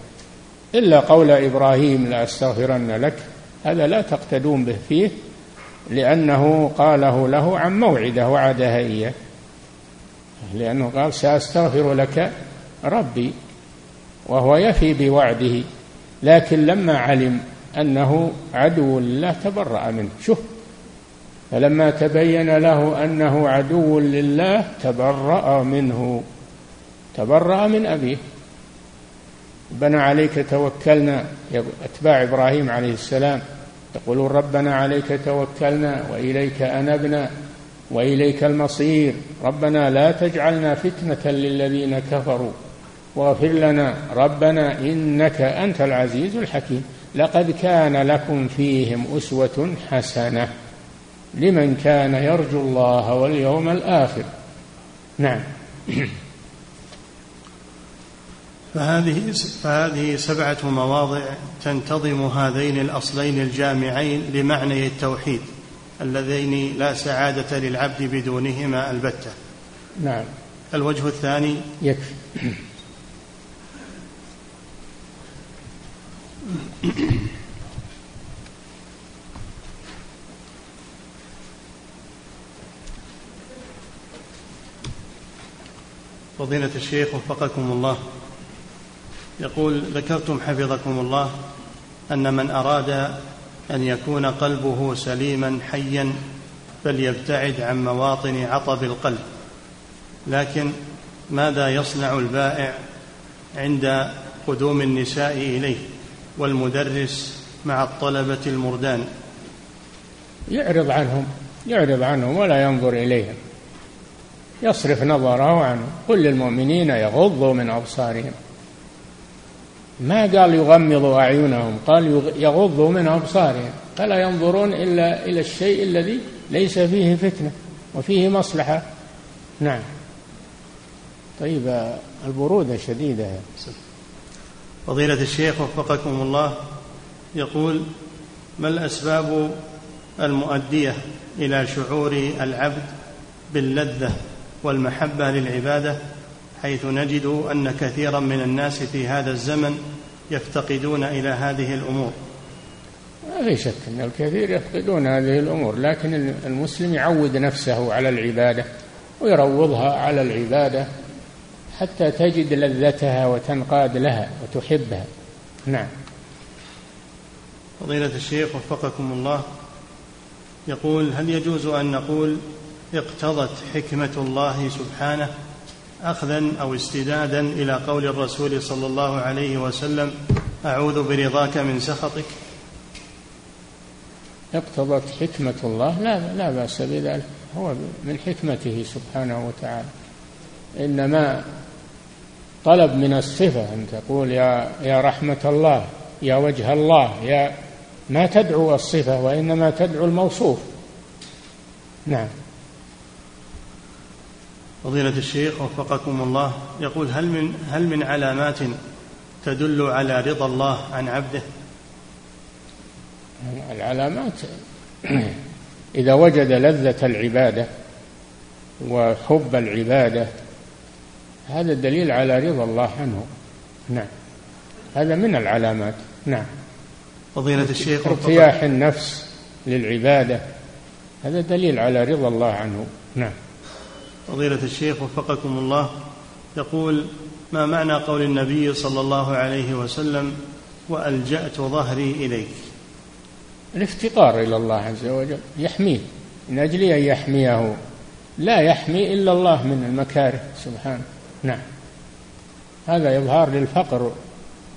إلا قول إبراهيم لأستغفرن لك هذا لا تقتدون به فيه لأنه قاله له عن موعده وعدها إياه. لأنه قال سأستغفر لك ربي وهو يفي بوعده لكن لما علم أنه عدو لله تبرأ منه. شوف فلما تبين له أنه عدو لله تبرأ منه. تبرأ من أبيه. ربنا عليك توكلنا. أتباع إبراهيم عليه السلام يقولون ربنا عليك توكلنا وإليك أنبنا وإليك المصير. ربنا لا تجعلنا فتنة للذين كفروا. واغفر لنا ربنا إنك أنت العزيز الحكيم. لقد كان لكم فيهم أسوة حسنة لمن كان يرجو الله واليوم الآخر. نعم. فهذه فهذه سبعة مواضع تنتظم هذين الأصلين الجامعين لمعنى التوحيد اللذين لا سعادة للعبد بدونهما البتة. نعم. الوجه الثاني يكفي. فضيلة الشيخ وفقكم الله. يقول ذكرتم حفظكم الله أن من أراد أن يكون قلبه سليما حيا فليبتعد عن مواطن عطب القلب. لكن ماذا يصنع البائع عند قدوم النساء إليه؟ والمدرس مع الطلبة المردان. يعرض عنهم يعرض عنهم ولا ينظر إليهم. يصرف نظره عنهم قل للمؤمنين يغضوا من أبصارهم. ما قال يغمضوا أعينهم قال يغضوا من أبصارهم. فلا ينظرون إلا إلى الشيء الذي ليس فيه فتنة وفيه مصلحة. نعم. طيب البرودة شديدة. فضيلة الشيخ وفقكم الله يقول ما الأسباب المؤدية إلى شعور العبد باللذة والمحبة للعبادة حيث نجد أن كثيرا من الناس في هذا الزمن يفتقدون إلى هذه الأمور؟ ما في شك أن الكثير يفقدون هذه الأمور لكن المسلم يعود نفسه على العبادة ويروضها على العبادة. حتى تجد لذتها وتنقاد لها وتحبها. نعم. فضيلة الشيخ وفقكم الله يقول هل يجوز أن نقول اقتضت حكمة الله سبحانه أخذا أو استدادا إلى قول الرسول صلى الله عليه وسلم أعوذ برضاك من سخطك؟ اقتضت حكمة الله؟ لا لا بأس بذلك. هو من حكمته سبحانه وتعالى. إنما طلب من الصفة أن تقول يا يا رحمة الله يا وجه الله يا ما تدعو الصفة وإنما تدعو الموصوف نعم فضيلة الشيخ وفقكم الله يقول هل من هل من علامات تدل على رضا الله عن عبده؟ العلامات إذا وجد لذة العبادة وحب العبادة هذا دليل على رضا الله عنه. نعم. هذا من العلامات. نعم. فضيلة الشيخ ارتياح النفس للعبادة. هذا دليل على رضا الله عنه. نعم. فضيلة الشيخ وفقكم الله يقول ما معنى قول النبي صلى الله عليه وسلم وألجأت ظهري إليك الافتقار إلى الله عز وجل يحميه. من أجل أن يحميه. لا يحمي إلا الله من المكاره. سبحانه. نعم. هذا إظهار للفقر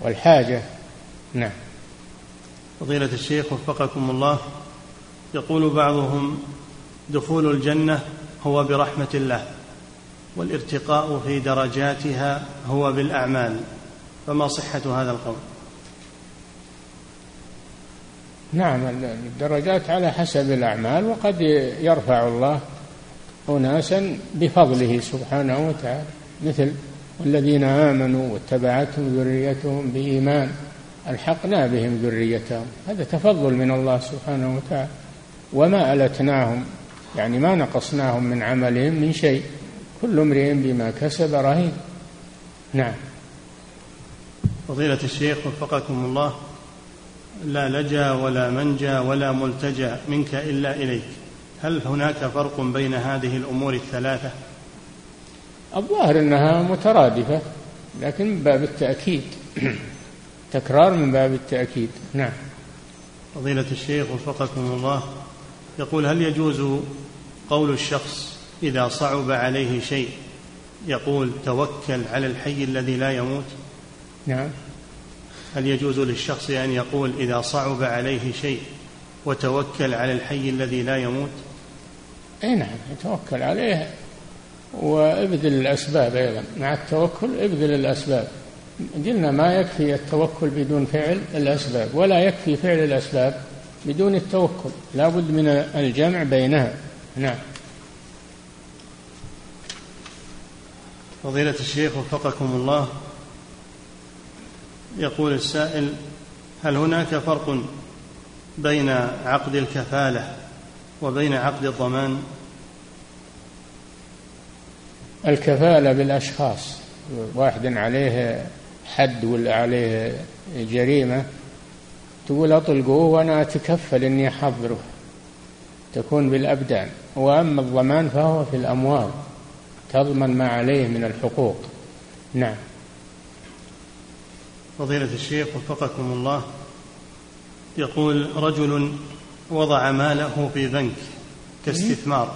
والحاجة. نعم. فضيلة الشيخ وفقكم الله يقول بعضهم دخول الجنة هو برحمة الله والارتقاء في درجاتها هو بالأعمال. فما صحة هذا القول؟ نعم الدرجات على حسب الأعمال وقد يرفع الله أناسا بفضله سبحانه وتعالى. مثل والذين آمنوا واتبعتهم ذريتهم بإيمان ألحقنا بهم ذريتهم. هذا تفضل من الله سبحانه وتعالى. وما ألتناهم يعني ما نقصناهم من عملهم من شيء. كل امرئ بما كسب رهين. نعم. فضيلة الشيخ وفقكم الله لا لجأ ولا منجأ ولا ملتجأ منك إلا إليك. هل هناك فرق بين هذه الأمور الثلاثة؟ الظاهر أنها مترادفة لكن من باب التأكيد. تكرار من باب التأكيد. نعم. فضيلة الشيخ وفقكم الله يقول هل يجوز قول الشخص إذا صعب عليه شيء يقول توكل على الحي الذي لا يموت؟ نعم. هل يجوز للشخص أن يقول إذا صعب عليه شيء وتوكل على الحي الذي لا يموت؟ اي نعم يتوكل عليه. وابذل الأسباب أيضا. مع التوكل ابذل الأسباب. قلنا ما يكفي التوكل بدون فعل الأسباب ولا يكفي فعل الأسباب بدون التوكل. لا بد من الجمع بينها. نعم. فضيلة الشيخ وفقكم الله يقول السائل هل هناك فرق بين عقد الكفالة وبين عقد الضمان؟ الكفالة بالأشخاص. واحد عليه حد ولا عليه جريمة تقول أطلقوه وأنا أتكفل إني أحضره. تكون بالأبدان. وأما الضمان فهو في الأموال. تضمن ما عليه من الحقوق. نعم. فضيلة الشيخ وفقكم الله. يقول رجل وضع ماله في بنك كاستثمار.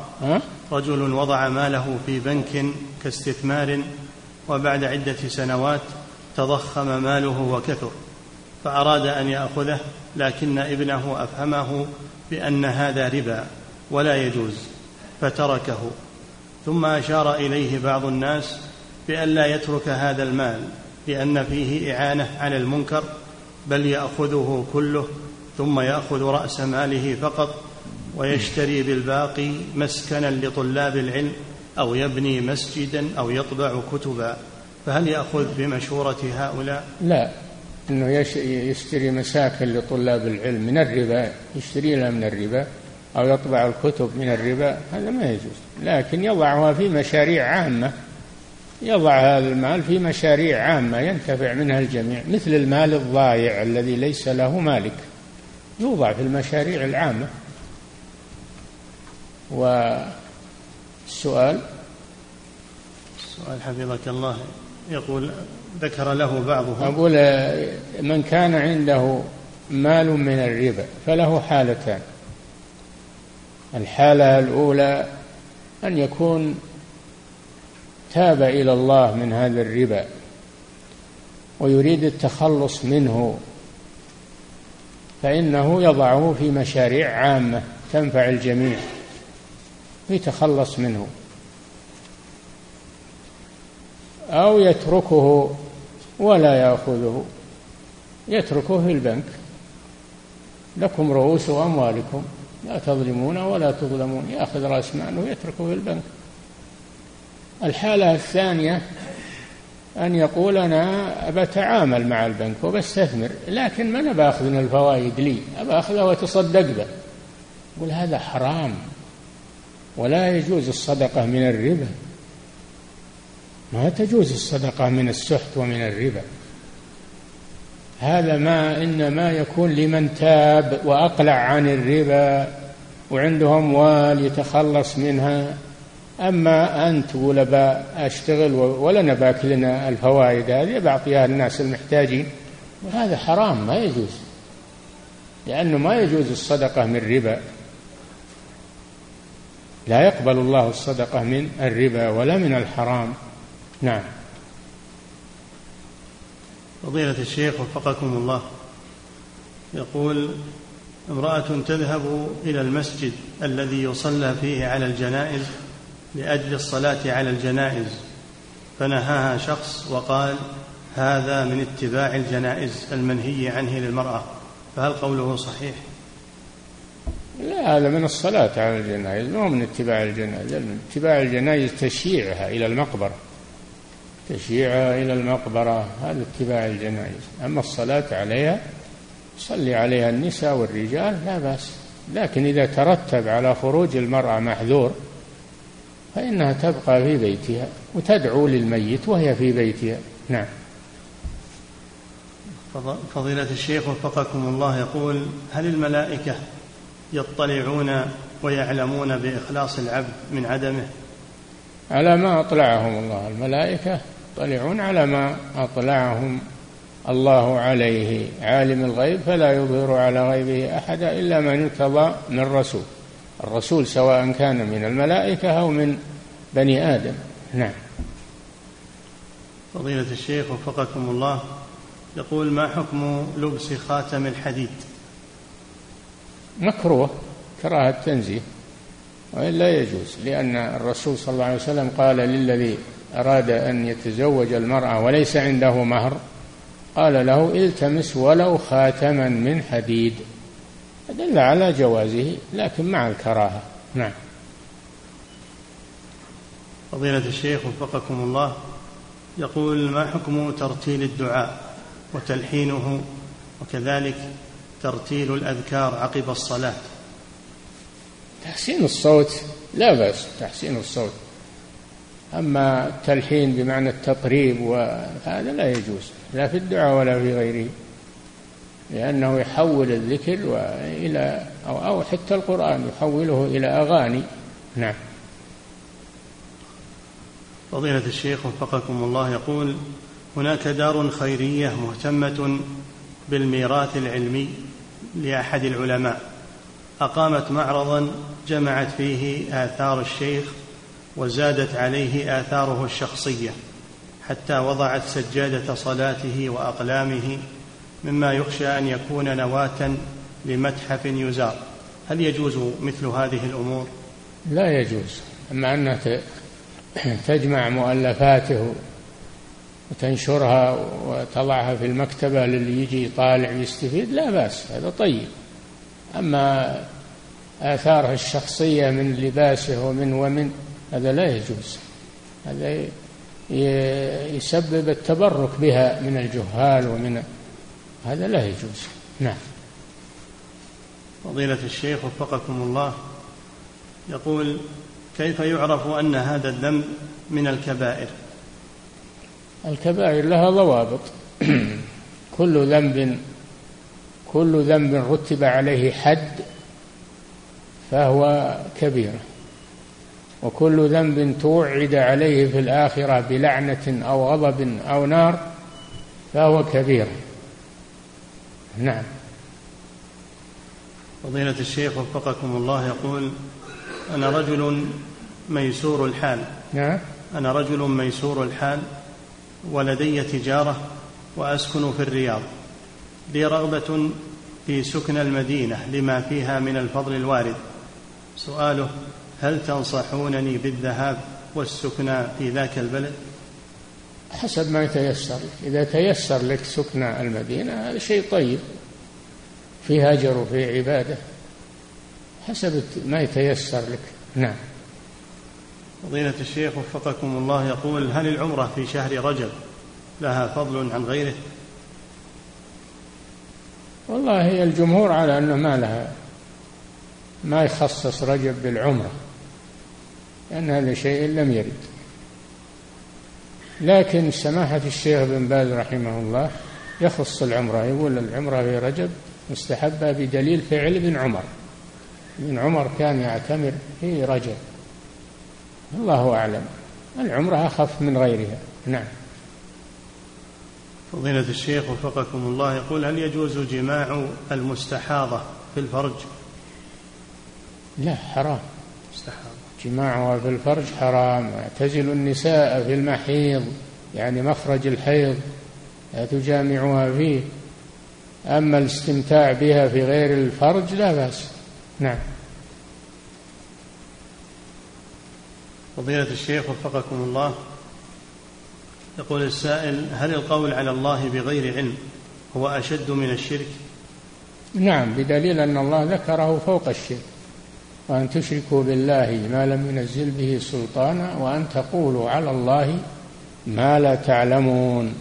رجل وضع ماله في بنك كاستثمار وبعد عدة سنوات تضخم ماله وكثر فأراد أن يأخذه لكن ابنه أفهمه بأن هذا ربا ولا يجوز فتركه. ثم أشار إليه بعض الناس بأن لا يترك هذا المال لأن فيه إعانة على المنكر بل يأخذه كله ثم يأخذ رأس ماله فقط ويشتري بالباقي مسكنا لطلاب العلم أو يبني مسجدا أو يطبع كتبا. فهل يأخذ بمشورة هؤلاء؟ لا أنه يشتري مساكن لطلاب العلم من الربا يشتري لها من الربا أو يطبع الكتب من الربا هذا ما يجوز. لكن يضعها في مشاريع عامة يضع هذا المال في مشاريع عامة ينتفع منها الجميع مثل المال الضايع الذي ليس له مالك. يوضع في المشاريع العامة. والسؤال السؤال حفظك الله. يقول ذكر له بعضهم. أقول من كان عنده مال من الربا فله حالتان. الحالة الأولى أن يكون تاب إلى الله من هذا الربا ويريد التخلص منه. فإنه يضعه في مشاريع عامة تنفع الجميع. يتخلص منه. أو يتركه ولا يأخذه. يتركه في البنك. لكم رؤوس أموالكم. لا تظلمون ولا تظلمون. يأخذ رأس ماله ويتركه في البنك. الحالة الثانية أن يقول أنا بتعامل مع البنك وبستثمر لكن ما أنا باخذ من الفوائد لي؟ أبى أخذها وأتصدق به. يقول هذا حرام. ولا يجوز الصدقة من الربا. ما تجوز الصدقة من السحت ومن الربا. هذا ما إنما يكون لمن تاب وأقلع عن الربا وعنده أموال يتخلص منها. أما أن تقول أبا أشتغل ولا نباك لنا الفوائد هذه بعطيها الناس المحتاجين. وهذا حرام ما يجوز. لأنه ما يجوز الصدقة من ربا. لا يقبل الله الصدقة من الربا ولا من الحرام. نعم. فضيلة الشيخ وفقكم الله. يقول امرأة تذهب إلى المسجد الذي يصلى فيه على الجنائز لأجل الصلاة على الجنائز فنهاها شخص وقال هذا من اتباع الجنائز المنهي عنه للمرأة فهل قوله صحيح؟ لا هذا من الصلاة على الجنائز مو من اتباع الجنائز اتباع الجنائز تشييعها إلى المقبرة. تشييعها إلى المقبرة هذا اتباع الجنائز. أما الصلاة عليها صلي عليها النساء والرجال لا بأس. لكن إذا ترتب على خروج المرأة محذور فإنها تبقى في بيتها وتدعو للميت وهي في بيتها. نعم. فضيلة الشيخ وفقكم الله يقول هل الملائكة يطلعون ويعلمون بإخلاص العبد من عدمه. على ما أطلعهم الله. الملائكة يطلعون على ما أطلعهم الله عليه. عالم الغيب فلا يظهر على غيبه أحدا إلا من ارتضى من رسول. الرسول سواء كان من الملائكة أو من بني آدم. نعم. فضيلة الشيخ وفقكم الله يقول ما حكم لبس خاتم الحديد؟ مكروه كراهة تنزيه وإلا يجوز لأن الرسول صلى الله عليه وسلم قال للذي أراد أن يتزوج المرأة وليس عنده مهر قال له التمس ولو خاتما من حديد. دل على جوازه لكن مع الكراهة. نعم. فضيلة الشيخ وفقكم الله يقول ما حكم ترتيل الدعاء وتلحينه؟ وكذلك ترتيل الأذكار عقب الصلاة. تحسين الصوت لا بأس تحسين الصوت. أما التلحين بمعنى التطريب وهذا لا يجوز لا في الدعاء ولا في غيره لأنه يحول الذكر إلى أو, أو حتى القرآن يحوله إلى أغاني. نعم. فضيلة الشيخ وفقكم الله يقول هناك دار خيرية مهتمة بالميراث العلمي. لأحد العلماء أقامت معرضا جمعت فيه آثار الشيخ وزادت عليه آثاره الشخصية حتى وضعت سجادة صلاته وأقلامه مما يخشى أن يكون نواة لمتحف يزار هل يجوز مثل هذه الأمور؟ لا يجوز أما أنها تجمع مؤلفاته وتنشرها وتضعها في المكتبة للي يجي يطالع ويستفيد لا بأس هذا طيب. أما آثاره الشخصية من لباسه ومن ومن هذا لا يجوز. هذا يسبب التبرك بها من الجهال ومن هذا لا يجوز. نعم. فضيلة الشيخ وفقكم الله يقول كيف يعرف أن هذا الذنب من الكبائر؟ الكبائر لها ضوابط. كل ذنب كل ذنب رتب عليه حد فهو كبيره وكل ذنب توعد عليه في الآخرة بلعنة أو غضب أو نار فهو كبير. نعم. فضيلة الشيخ وفقكم الله يقول أنا رجل ميسور الحال. نعم. أنا رجل ميسور الحال. ولدي تجارة وأسكن في الرياض لي رغبة في سكن المدينة لما فيها من الفضل الوارد. سؤاله هل تنصحونني بالذهاب والسكنى في ذاك البلد؟ حسب ما يتيسر. لك إذا تيسر لك سكن المدينة هذا شيء طيب. في هجر وفي عبادة. حسب ما يتيسر لك. نعم. فضيلة الشيخ وفقكم الله يقول هل العمرة في شهر رجب لها فضل عن غيره؟ والله هي الجمهور على أنه ما لها ما يخصص رجب بالعمرة لأن هذا شيء لم يرد. لكن سماحة الشيخ بن باز رحمه الله يخص العمرة يقول العمرة في رجب مستحبة بدليل فعل ابن عمر. ابن عمر كان يعتمر في رجب. الله أعلم. العمرة أخف من غيرها. نعم. فضيلة الشيخ وفقكم الله يقول هل يجوز جماع المستحاضة في الفرج؟ لا حرام. مستحاضة. جماعها في الفرج حرام. اعتزل النساء في المحيض يعني مخرج الحيض لا تجامعها فيه. أما الاستمتاع بها في غير الفرج لا بأس. نعم. فضيلة الشيخ وفقكم الله. يقول السائل هل القول على الله بغير علم هو أشد من الشرك؟ نعم بدليل أن الله ذكره فوق الشرك. وأن تشركوا بالله ما لم ينزل به سلطانا وأن تقولوا على الله ما لا تعلمون.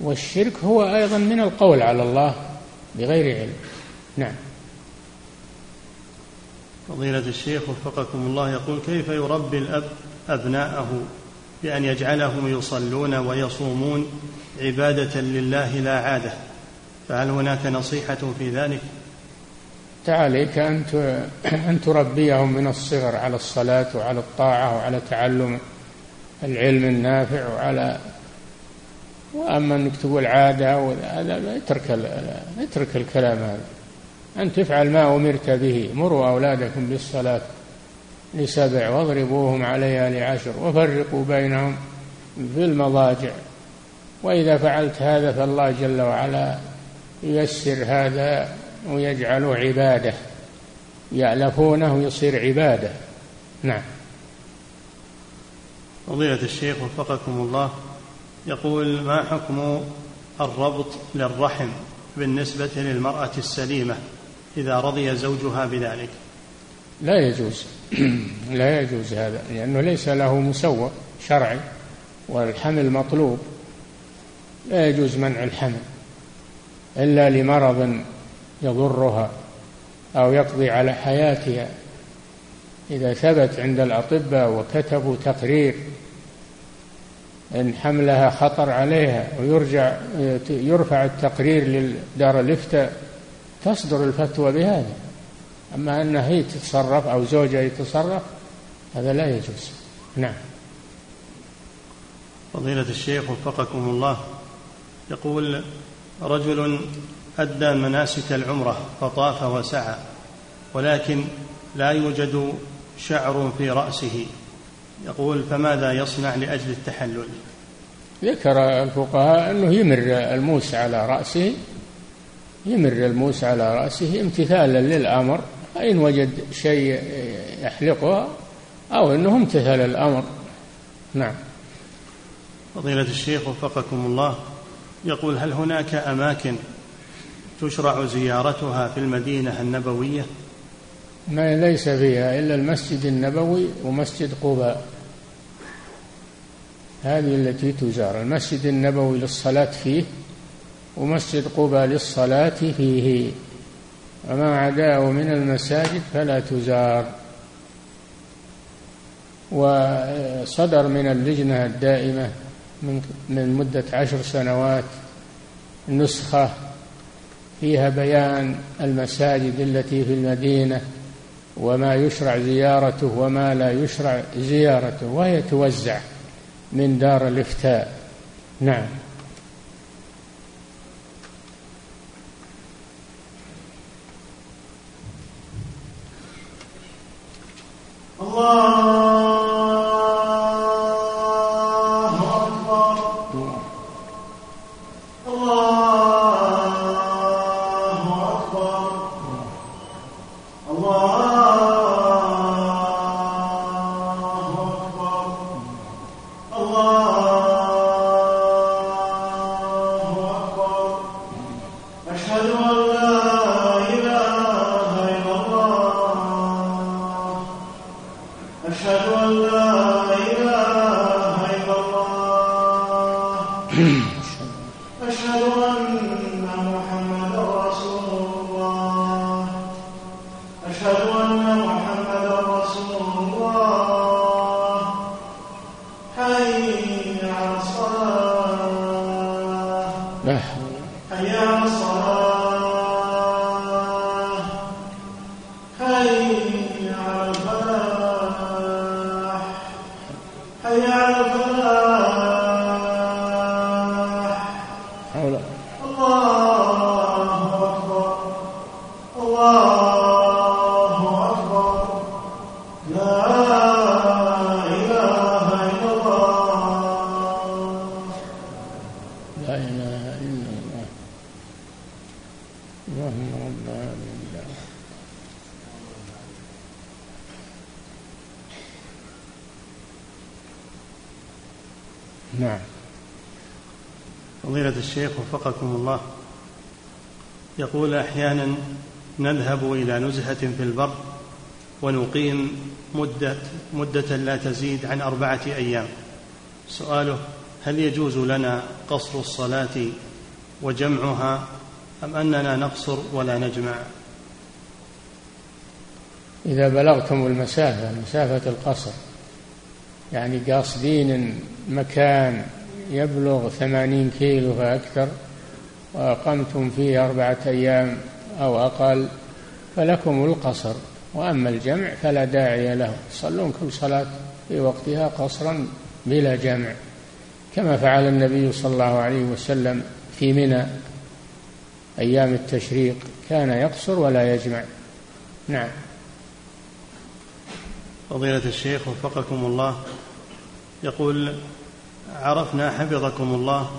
والشرك هو أيضا من القول على الله بغير علم. نعم. فضيلة الشيخ وفقكم الله يقول كيف يربي الأب أبناءه بأن يجعلهم يصلون ويصومون عبادة لله لا عادة فهل هناك نصيحة في ذلك؟ عليك أن أن تربيهم من الصغر على الصلاة وعلى الطاعة وعلى تعلم العلم النافع وعلى وأما أنك تقول عادة هذا اترك اترك الكلام هذا أن تفعل ما أمرت به. مروا أولادكم بالصلاة لسبع واضربوهم عليها لعشر وفرقوا بينهم في المضاجع. وإذا فعلت هذا فالله جل وعلا ييسر هذا ويجعله عبادة. يألفونه يصير عبادة. نعم. فضيلة الشيخ وفقكم الله يقول ما حكم الربط للرحم بالنسبة للمرأة السليمة؟ إذا رضي زوجها بذلك. لا يجوز. لا يجوز هذا لأنه ليس له مسوى شرعي والحمل مطلوب. لا يجوز منع الحمل إلا لمرض يضرها أو يقضي على حياتها. إذا ثبت عند الأطباء وكتبوا تقرير إن حملها خطر عليها ويرجع يرفع التقرير لدار الإفتاء تصدر الفتوى بهذا. أما أن هي تتصرف أو زوجها يتصرف هذا لا يجوز. نعم. فضيلة الشيخ وفقكم الله يقول رجل أدى مناسك العمرة فطاف وسعى ولكن لا يوجد شعر في رأسه. يقول فماذا يصنع لأجل التحلل؟ ذكر الفقهاء أنه يمر الموس على رأسه يمر الموس على رأسه امتثالا للأمر فإن وجد شيء يحلقها أو أنه امتثل الأمر. نعم. فضيلة الشيخ وفقكم الله يقول هل هناك أماكن تشرع زيارتها في المدينة النبوية؟ ما ليس فيها إلا المسجد النبوي ومسجد قباء. هذه التي تزار. المسجد النبوي للصلاة فيه ومسجد قباء للصلاة فيه. وما عداه من المساجد فلا تزار. وصدر من اللجنة الدائمة من من مدة عشر سنوات نسخة فيها بيان المساجد التي في المدينة وما يشرع زيارته وما لا يشرع زيارته وهي توزع من دار الإفتاء. نعم. Allah. وفقكم الله. يقول أحيانا نذهب إلى نزهة في البر ونقيم مدة مدة لا تزيد عن أربعة أيام. سؤاله هل يجوز لنا قصر الصلاة وجمعها أم أننا نقصر ولا نجمع؟ إذا بلغتم المسافة مسافة القصر يعني قاصدين مكان يبلغ ثمانين كيلو فأكثر وأقمتم فيه أربعة أيام أو أقل فلكم القصر وأما الجمع فلا داعي له. تصلون كل صلاة في وقتها قصرا بلا جمع. كما فعل النبي صلى الله عليه وسلم في منى أيام التشريق. كان يقصر ولا يجمع. نعم. فضيلة الشيخ وفقكم الله. يقول عرفنا حفظكم الله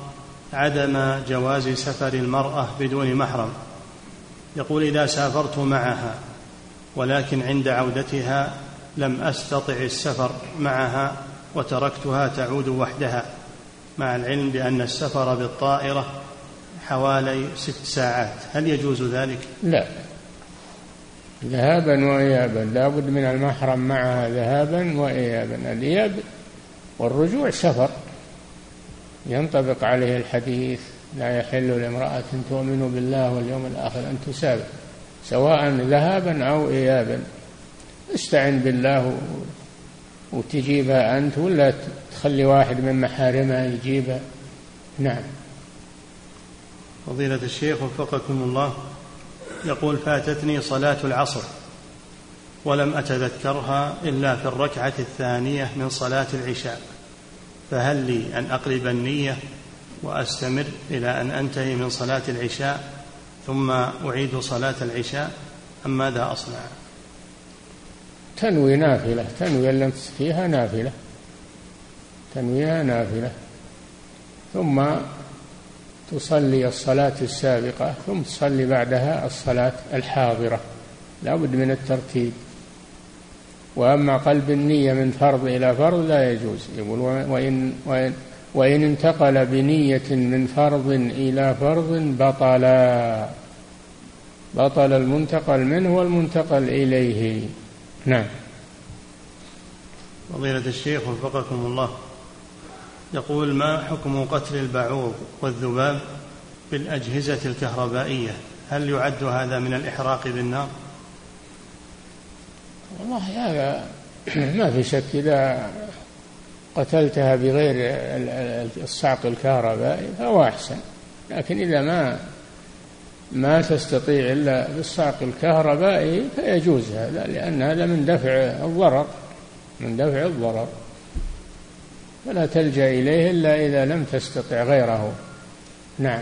عدم جواز سفر المرأة بدون محرم. يقول إذا سافرت معها ولكن عند عودتها لم أستطع السفر معها وتركتها تعود وحدها مع العلم بأن السفر بالطائرة حوالي ست ساعات. هل يجوز ذلك؟ لا. ذهابا وايابا. لا بد من المحرم معها ذهابا وايابا. الإياب والرجوع سفر. ينطبق عليه الحديث لا يحل لامرأة تؤمن بالله واليوم الآخر أن تسافر سواء ذهابا أو إيابا. استعن بالله وتجيبها أنت ولا تخلي واحد من محارمها يجيبها نعم. فضيلة الشيخ وفقكم الله يقول فاتتني صلاة العصر ولم أتذكرها إلا في الركعة الثانية من صلاة العشاء. فهل لي أن أقلب النية وأستمر إلى أن أنتهي من صلاة العشاء ثم أعيد صلاة العشاء؟ أم ماذا أصنع؟ تنوي نافلة. تنوي اللي فيها نافلة. تنويها نافلة. ثم تصلي الصلاة السابقة ثم تصلي بعدها الصلاة الحاضرة. لا بد من الترتيب. وأما قلب النية من فرض إلى فرض لا يجوز. يقول وإن, وإن, وإن انتقل بنية من فرض إلى فرض بطلا. بطل المنتقل منه والمنتقل إليه. نعم. فضيلة الشيخ وفقكم الله. يقول ما حكم قتل البعوض والذباب بالأجهزة الكهربائية؟ هل يعد هذا من الإحراق بالنار؟ والله هذا ما في شك إذا قتلتها بغير الصعق الكهربائي فهو أحسن. لكن إذا ما ما تستطيع إلا بالصعق الكهربائي فيجوز هذا لأن هذا من دفع الضرر من دفع الضرر. فلا تلجأ إليه إلا إذا لم تستطع غيره. نعم.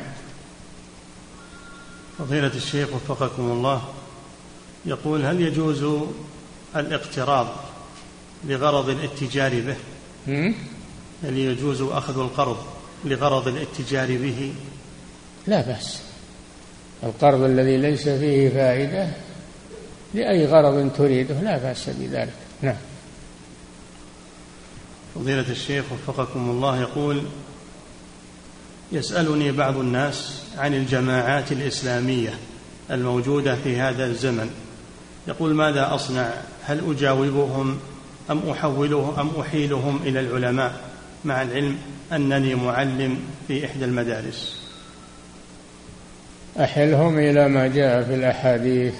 فضيلة الشيخ وفقكم الله يقول هل يجوز الاقتراض لغرض الاتجار به. هل يجوز أخذ القرض لغرض الاتجار به؟ لا بأس. القرض الذي ليس فيه فائدة لأي غرض تريده لا بأس بذلك. نعم. فضيلة الشيخ وفقكم الله يقول يسألني بعض الناس عن الجماعات الإسلامية الموجودة في هذا الزمن. يقول ماذا أصنع؟ هل أجاوبهم أم أحولهم أم أحيلهم إلى العلماء مع العلم أنني معلم في إحدى المدارس؟ أحلهم إلى ما جاء في الأحاديث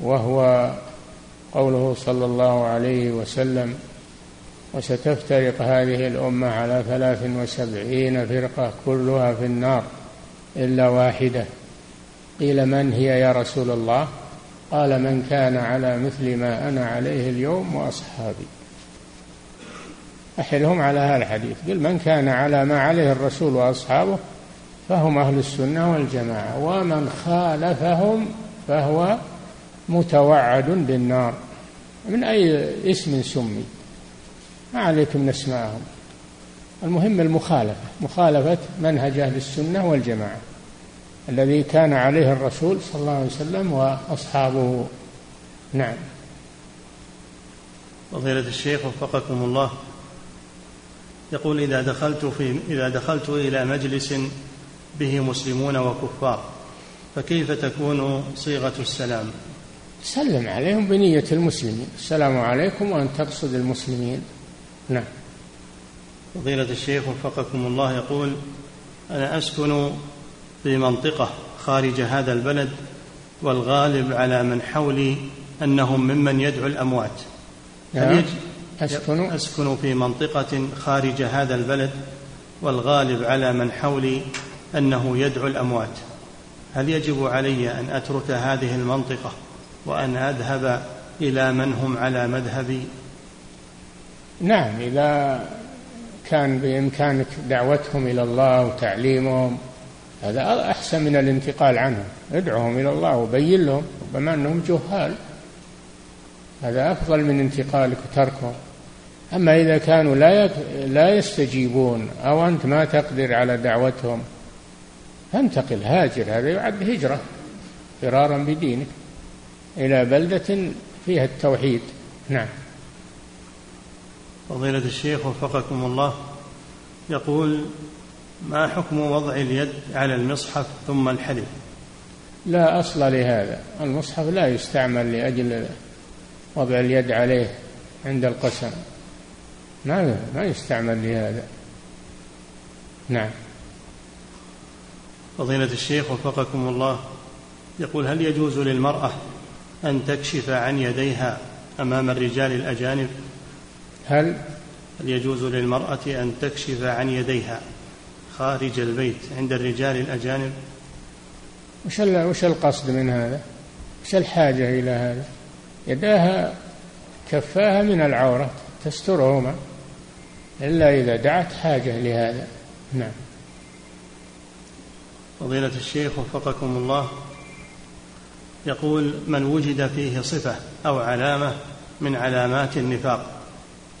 وهو قوله صلى الله عليه وسلم وستفترق هذه الأمة على ثلاث وسبعين فرقة كلها في النار إلا واحدة. قيل من هي يا رسول الله؟ قال من كان على مثل ما أنا عليه اليوم وأصحابي. أحلهم على هذا الحديث. قل من كان على ما عليه الرسول وأصحابه فهم أهل السنة والجماعة ومن خالفهم فهو متوعد بالنار. من أي اسم سمي؟ ما عليكم من اسمائهم المهم المخالفة مخالفة منهج أهل السنة والجماعة. الذي كان عليه الرسول صلى الله عليه وسلم وأصحابه. نعم. فضيلة الشيخ وفقكم الله. يقول إذا دخلت في إذا دخلت إلى مجلس به مسلمون وكفار فكيف تكون صيغة السلام؟ سلم عليهم بنية المسلمين. السلام عليكم وأن تقصد المسلمين. نعم. فضيلة الشيخ وفقكم الله. يقول أنا أسكن في منطقة خارج هذا البلد والغالب على من حولي أنهم ممن يدعو الأموات. نعم. أسكن أسكن في منطقة خارج هذا البلد والغالب على من حولي أنه يدعو الأموات. هل يجب علي أن أترك هذه المنطقة وأن أذهب إلى من هم على مذهبي؟ نعم إذا كان بإمكانك دعوتهم إلى الله وتعليمهم هذا أحسن من الانتقال عنهم. ادعوهم إلى الله وبين لهم ربما أنهم جهال. هذا أفضل من انتقالك وتركهم. أما إذا كانوا لا لا يستجيبون أو أنت ما تقدر على دعوتهم فانتقل هاجر. هذا يعد هجرة فرارا بدينك. إلى بلدة فيها التوحيد. نعم. فضيلة الشيخ وفقكم الله يقول ما حكم وضع اليد على المصحف ثم الحلف؟ لا أصل لهذا. المصحف لا يستعمل لأجل وضع اليد عليه عند القسم. ما ما يستعمل لهذا. نعم. فضيلة الشيخ وفقكم الله يقول هل يجوز للمرأة أن تكشف عن يديها أمام الرجال الأجانب؟ هل؟ هل يجوز للمرأة أن تكشف عن يديها؟ خارج البيت عند الرجال الأجانب وش وش القصد من هذا؟ وش الحاجة إلى هذا؟ يداها كفاها من العورة تسترهما إلا إذا دعت حاجة لهذا نعم فضيلة الشيخ وفقكم الله يقول من وجد فيه صفة أو علامة من علامات النفاق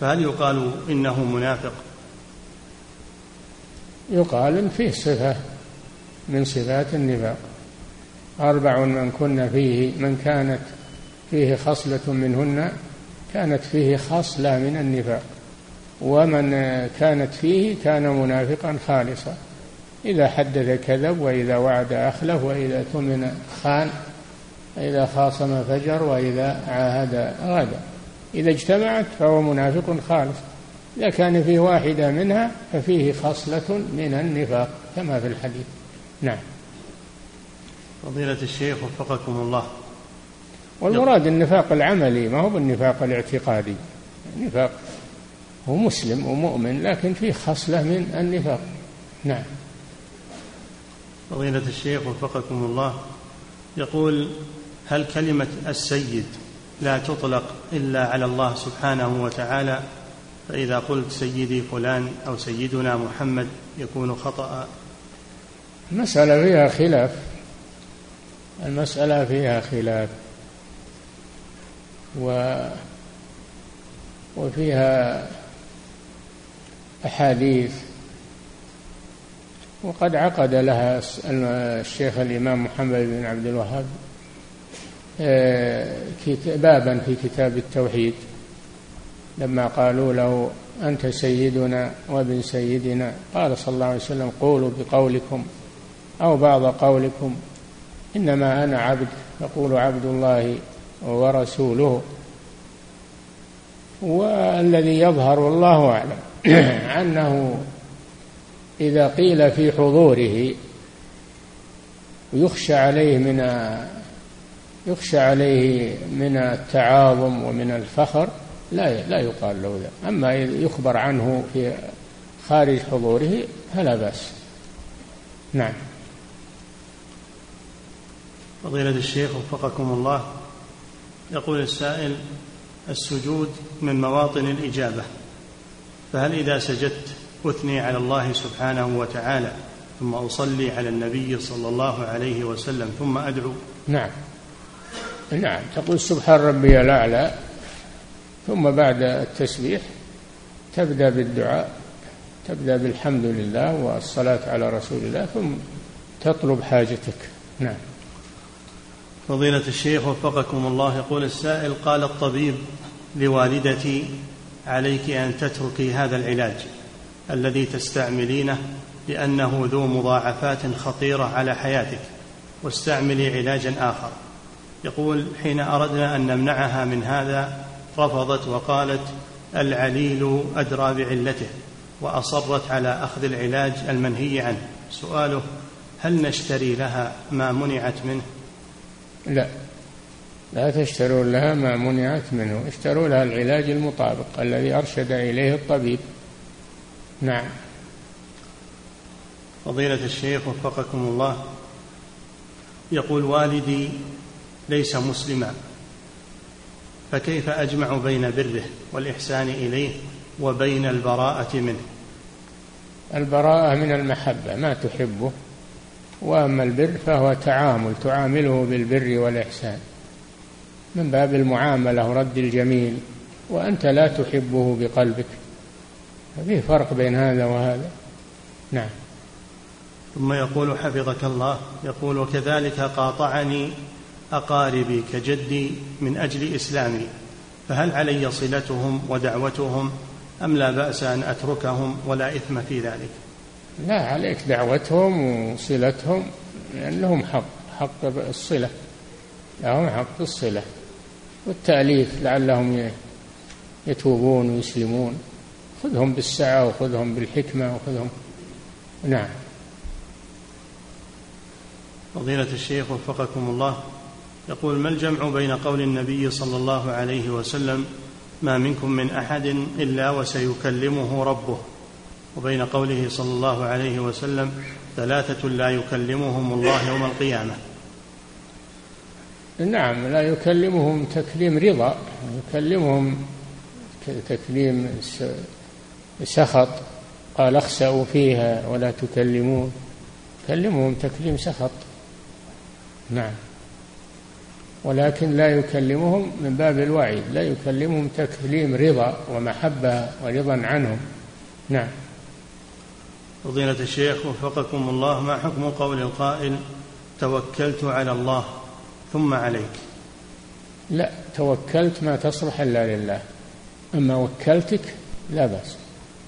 فهل يقال إنه منافق يقال إن فيه صفة من صفات النفاق. أربع من كن فيه من كانت فيه خصلة منهن كانت فيه خصلة من النفاق. ومن كانت فيه كان منافقا خالصا. إذا حدث كذب وإذا وعد أخلف وإذا تمن خان إذا خاصم فجر وإذا عاهد غدر. إذا اجتمعت فهو منافق خالص. إذا كان فيه واحدة منها ففيه خصلة من النفاق كما في الحديث. نعم. فضيلة الشيخ وفقكم الله. والمراد النفاق العملي ما هو بالنفاق الاعتقادي. النفاق هو مسلم ومؤمن لكن فيه خصلة من النفاق. نعم. فضيلة الشيخ وفقكم الله. يقول هل كلمة السيد لا تطلق إلا على الله سبحانه وتعالى؟ فإذا قلت سيدي فلان أو سيدنا محمد يكون خطأ. المسألة فيها خلاف. المسألة فيها خلاف. وفيها أحاديث. وقد عقد لها الشيخ الإمام محمد بن عبد الوهاب آه، بابا في كتاب التوحيد. لما قالوا له أنت سيدنا وابن سيدنا قال صلى الله عليه وسلم قولوا بقولكم أو بعض قولكم إنما أنا عبد يقول عبد الله ورسوله والذي يظهر والله أعلم أنه إذا قيل في حضوره يخشى عليه من يخشى عليه من التعاظم ومن الفخر لا لا يقال له ذا. أما يخبر عنه في خارج حضوره فلا بأس. نعم. فضيلة الشيخ وفقكم الله يقول السائل السجود من مواطن الإجابة فهل إذا سجدت أثني على الله سبحانه وتعالى ثم أصلي على النبي صلى الله عليه وسلم ثم أدعو؟ نعم. نعم. تقول سبحان ربي الأعلى ثم بعد التسبيح تبدأ بالدعاء تبدأ بالحمد لله والصلاة على رسول الله ثم تطلب حاجتك. نعم. فضيلة الشيخ وفقكم الله يقول السائل قال الطبيب لوالدتي عليك أن تتركي هذا العلاج الذي تستعملينه لأنه ذو مضاعفات خطيرة على حياتك واستعملي علاجا آخر. يقول حين أردنا أن نمنعها من هذا رفضت وقالت العليل أدرى بعلته وأصرت على أخذ العلاج المنهي عنه. سؤاله هل نشتري لها ما منعت منه؟ لا. لا تشترون لها ما منعت منه. اشتروا لها العلاج المطابق الذي أرشد إليه الطبيب. نعم. فضيلة الشيخ وفقكم الله يقول والدي ليس مسلما. فكيف أجمع بين بره والإحسان إليه وبين البراءة منه؟ البراءة من المحبة ما تحبه. وأما البر فهو تعامل تعامله بالبر والإحسان. من باب المعاملة ورد الجميل. وأنت لا تحبه بقلبك. فيه فرق بين هذا وهذا. نعم. ثم يقول حفظك الله يقول وكذلك قاطعني أقاربي كجدي من أجل إسلامي فهل علي صلتهم ودعوتهم أم لا بأس أن أتركهم ولا إثم في ذلك؟ لا عليك دعوتهم وصلتهم لأن لهم حق حق الصلة لهم حق الصلة والتأليف لعلهم يتوبون ويسلمون. خذهم بالسعة وخذهم بالحكمة وخذهم. نعم. فضيلة الشيخ وفقكم الله. يقول ما الجمع بين قول النبي صلى الله عليه وسلم ما منكم من أحد إلا وسيكلمه ربه وبين قوله صلى الله عليه وسلم ثلاثة لا يكلمهم الله يوم القيامة. نعم لا يكلمهم تكليم رضا يكلمهم تكليم سخط قال اخسأوا فيها ولا تكلمون كلمهم تكليم سخط. نعم. ولكن لا يكلمهم من باب الوعيد لا يكلمهم تكليم رضا ومحبة ورضا عنهم. نعم. فضيلة الشيخ وفقكم الله ما حكم قول القائل توكلت على الله ثم عليك؟ لا توكلت ما تصلح إلا لله. أما وكلتك لا بأس.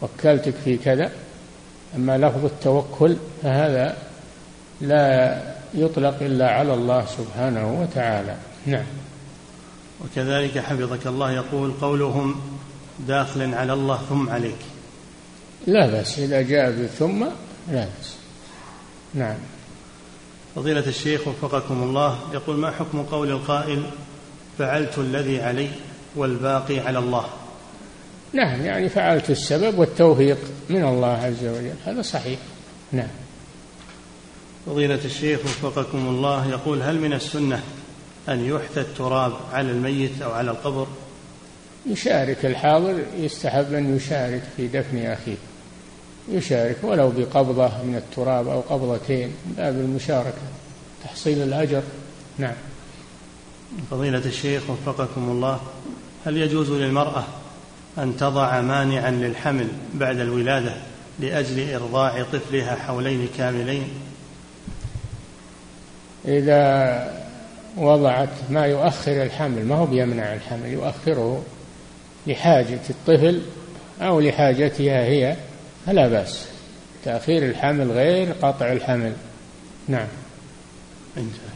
وكلتك في كذا أما لفظ التوكل فهذا لا يطلق إلا على الله سبحانه وتعالى. نعم. وكذلك حفظك الله يقول قولهم داخل على الله ثم عليك. لا بأس إذا جاء بثم لا بأس. نعم. فضيلة الشيخ وفقكم الله يقول ما حكم قول القائل فعلت الذي علي والباقي على الله؟ نعم يعني فعلت السبب والتوفيق من الله عز وجل. هذا صحيح. نعم. فضيلة الشيخ وفقكم الله يقول هل من السنة أن يحثى التراب على الميت أو على القبر؟ يشارك الحاضر يستحب أن يشارك في دفن أخيه. يشارك ولو بقبضة من التراب أو قبضتين باب المشاركة تحصيل الأجر. نعم. فضيلة الشيخ وفقكم الله هل يجوز للمرأة أن تضع مانعا للحمل بعد الولادة لأجل إرضاع طفلها حولين كاملين؟ إذا وضعت ما يؤخر الحمل ما هو بيمنع الحمل يؤخره لحاجة الطفل أو لحاجتها هي فلا بأس. تأخير الحمل غير قطع الحمل. نعم. انتهى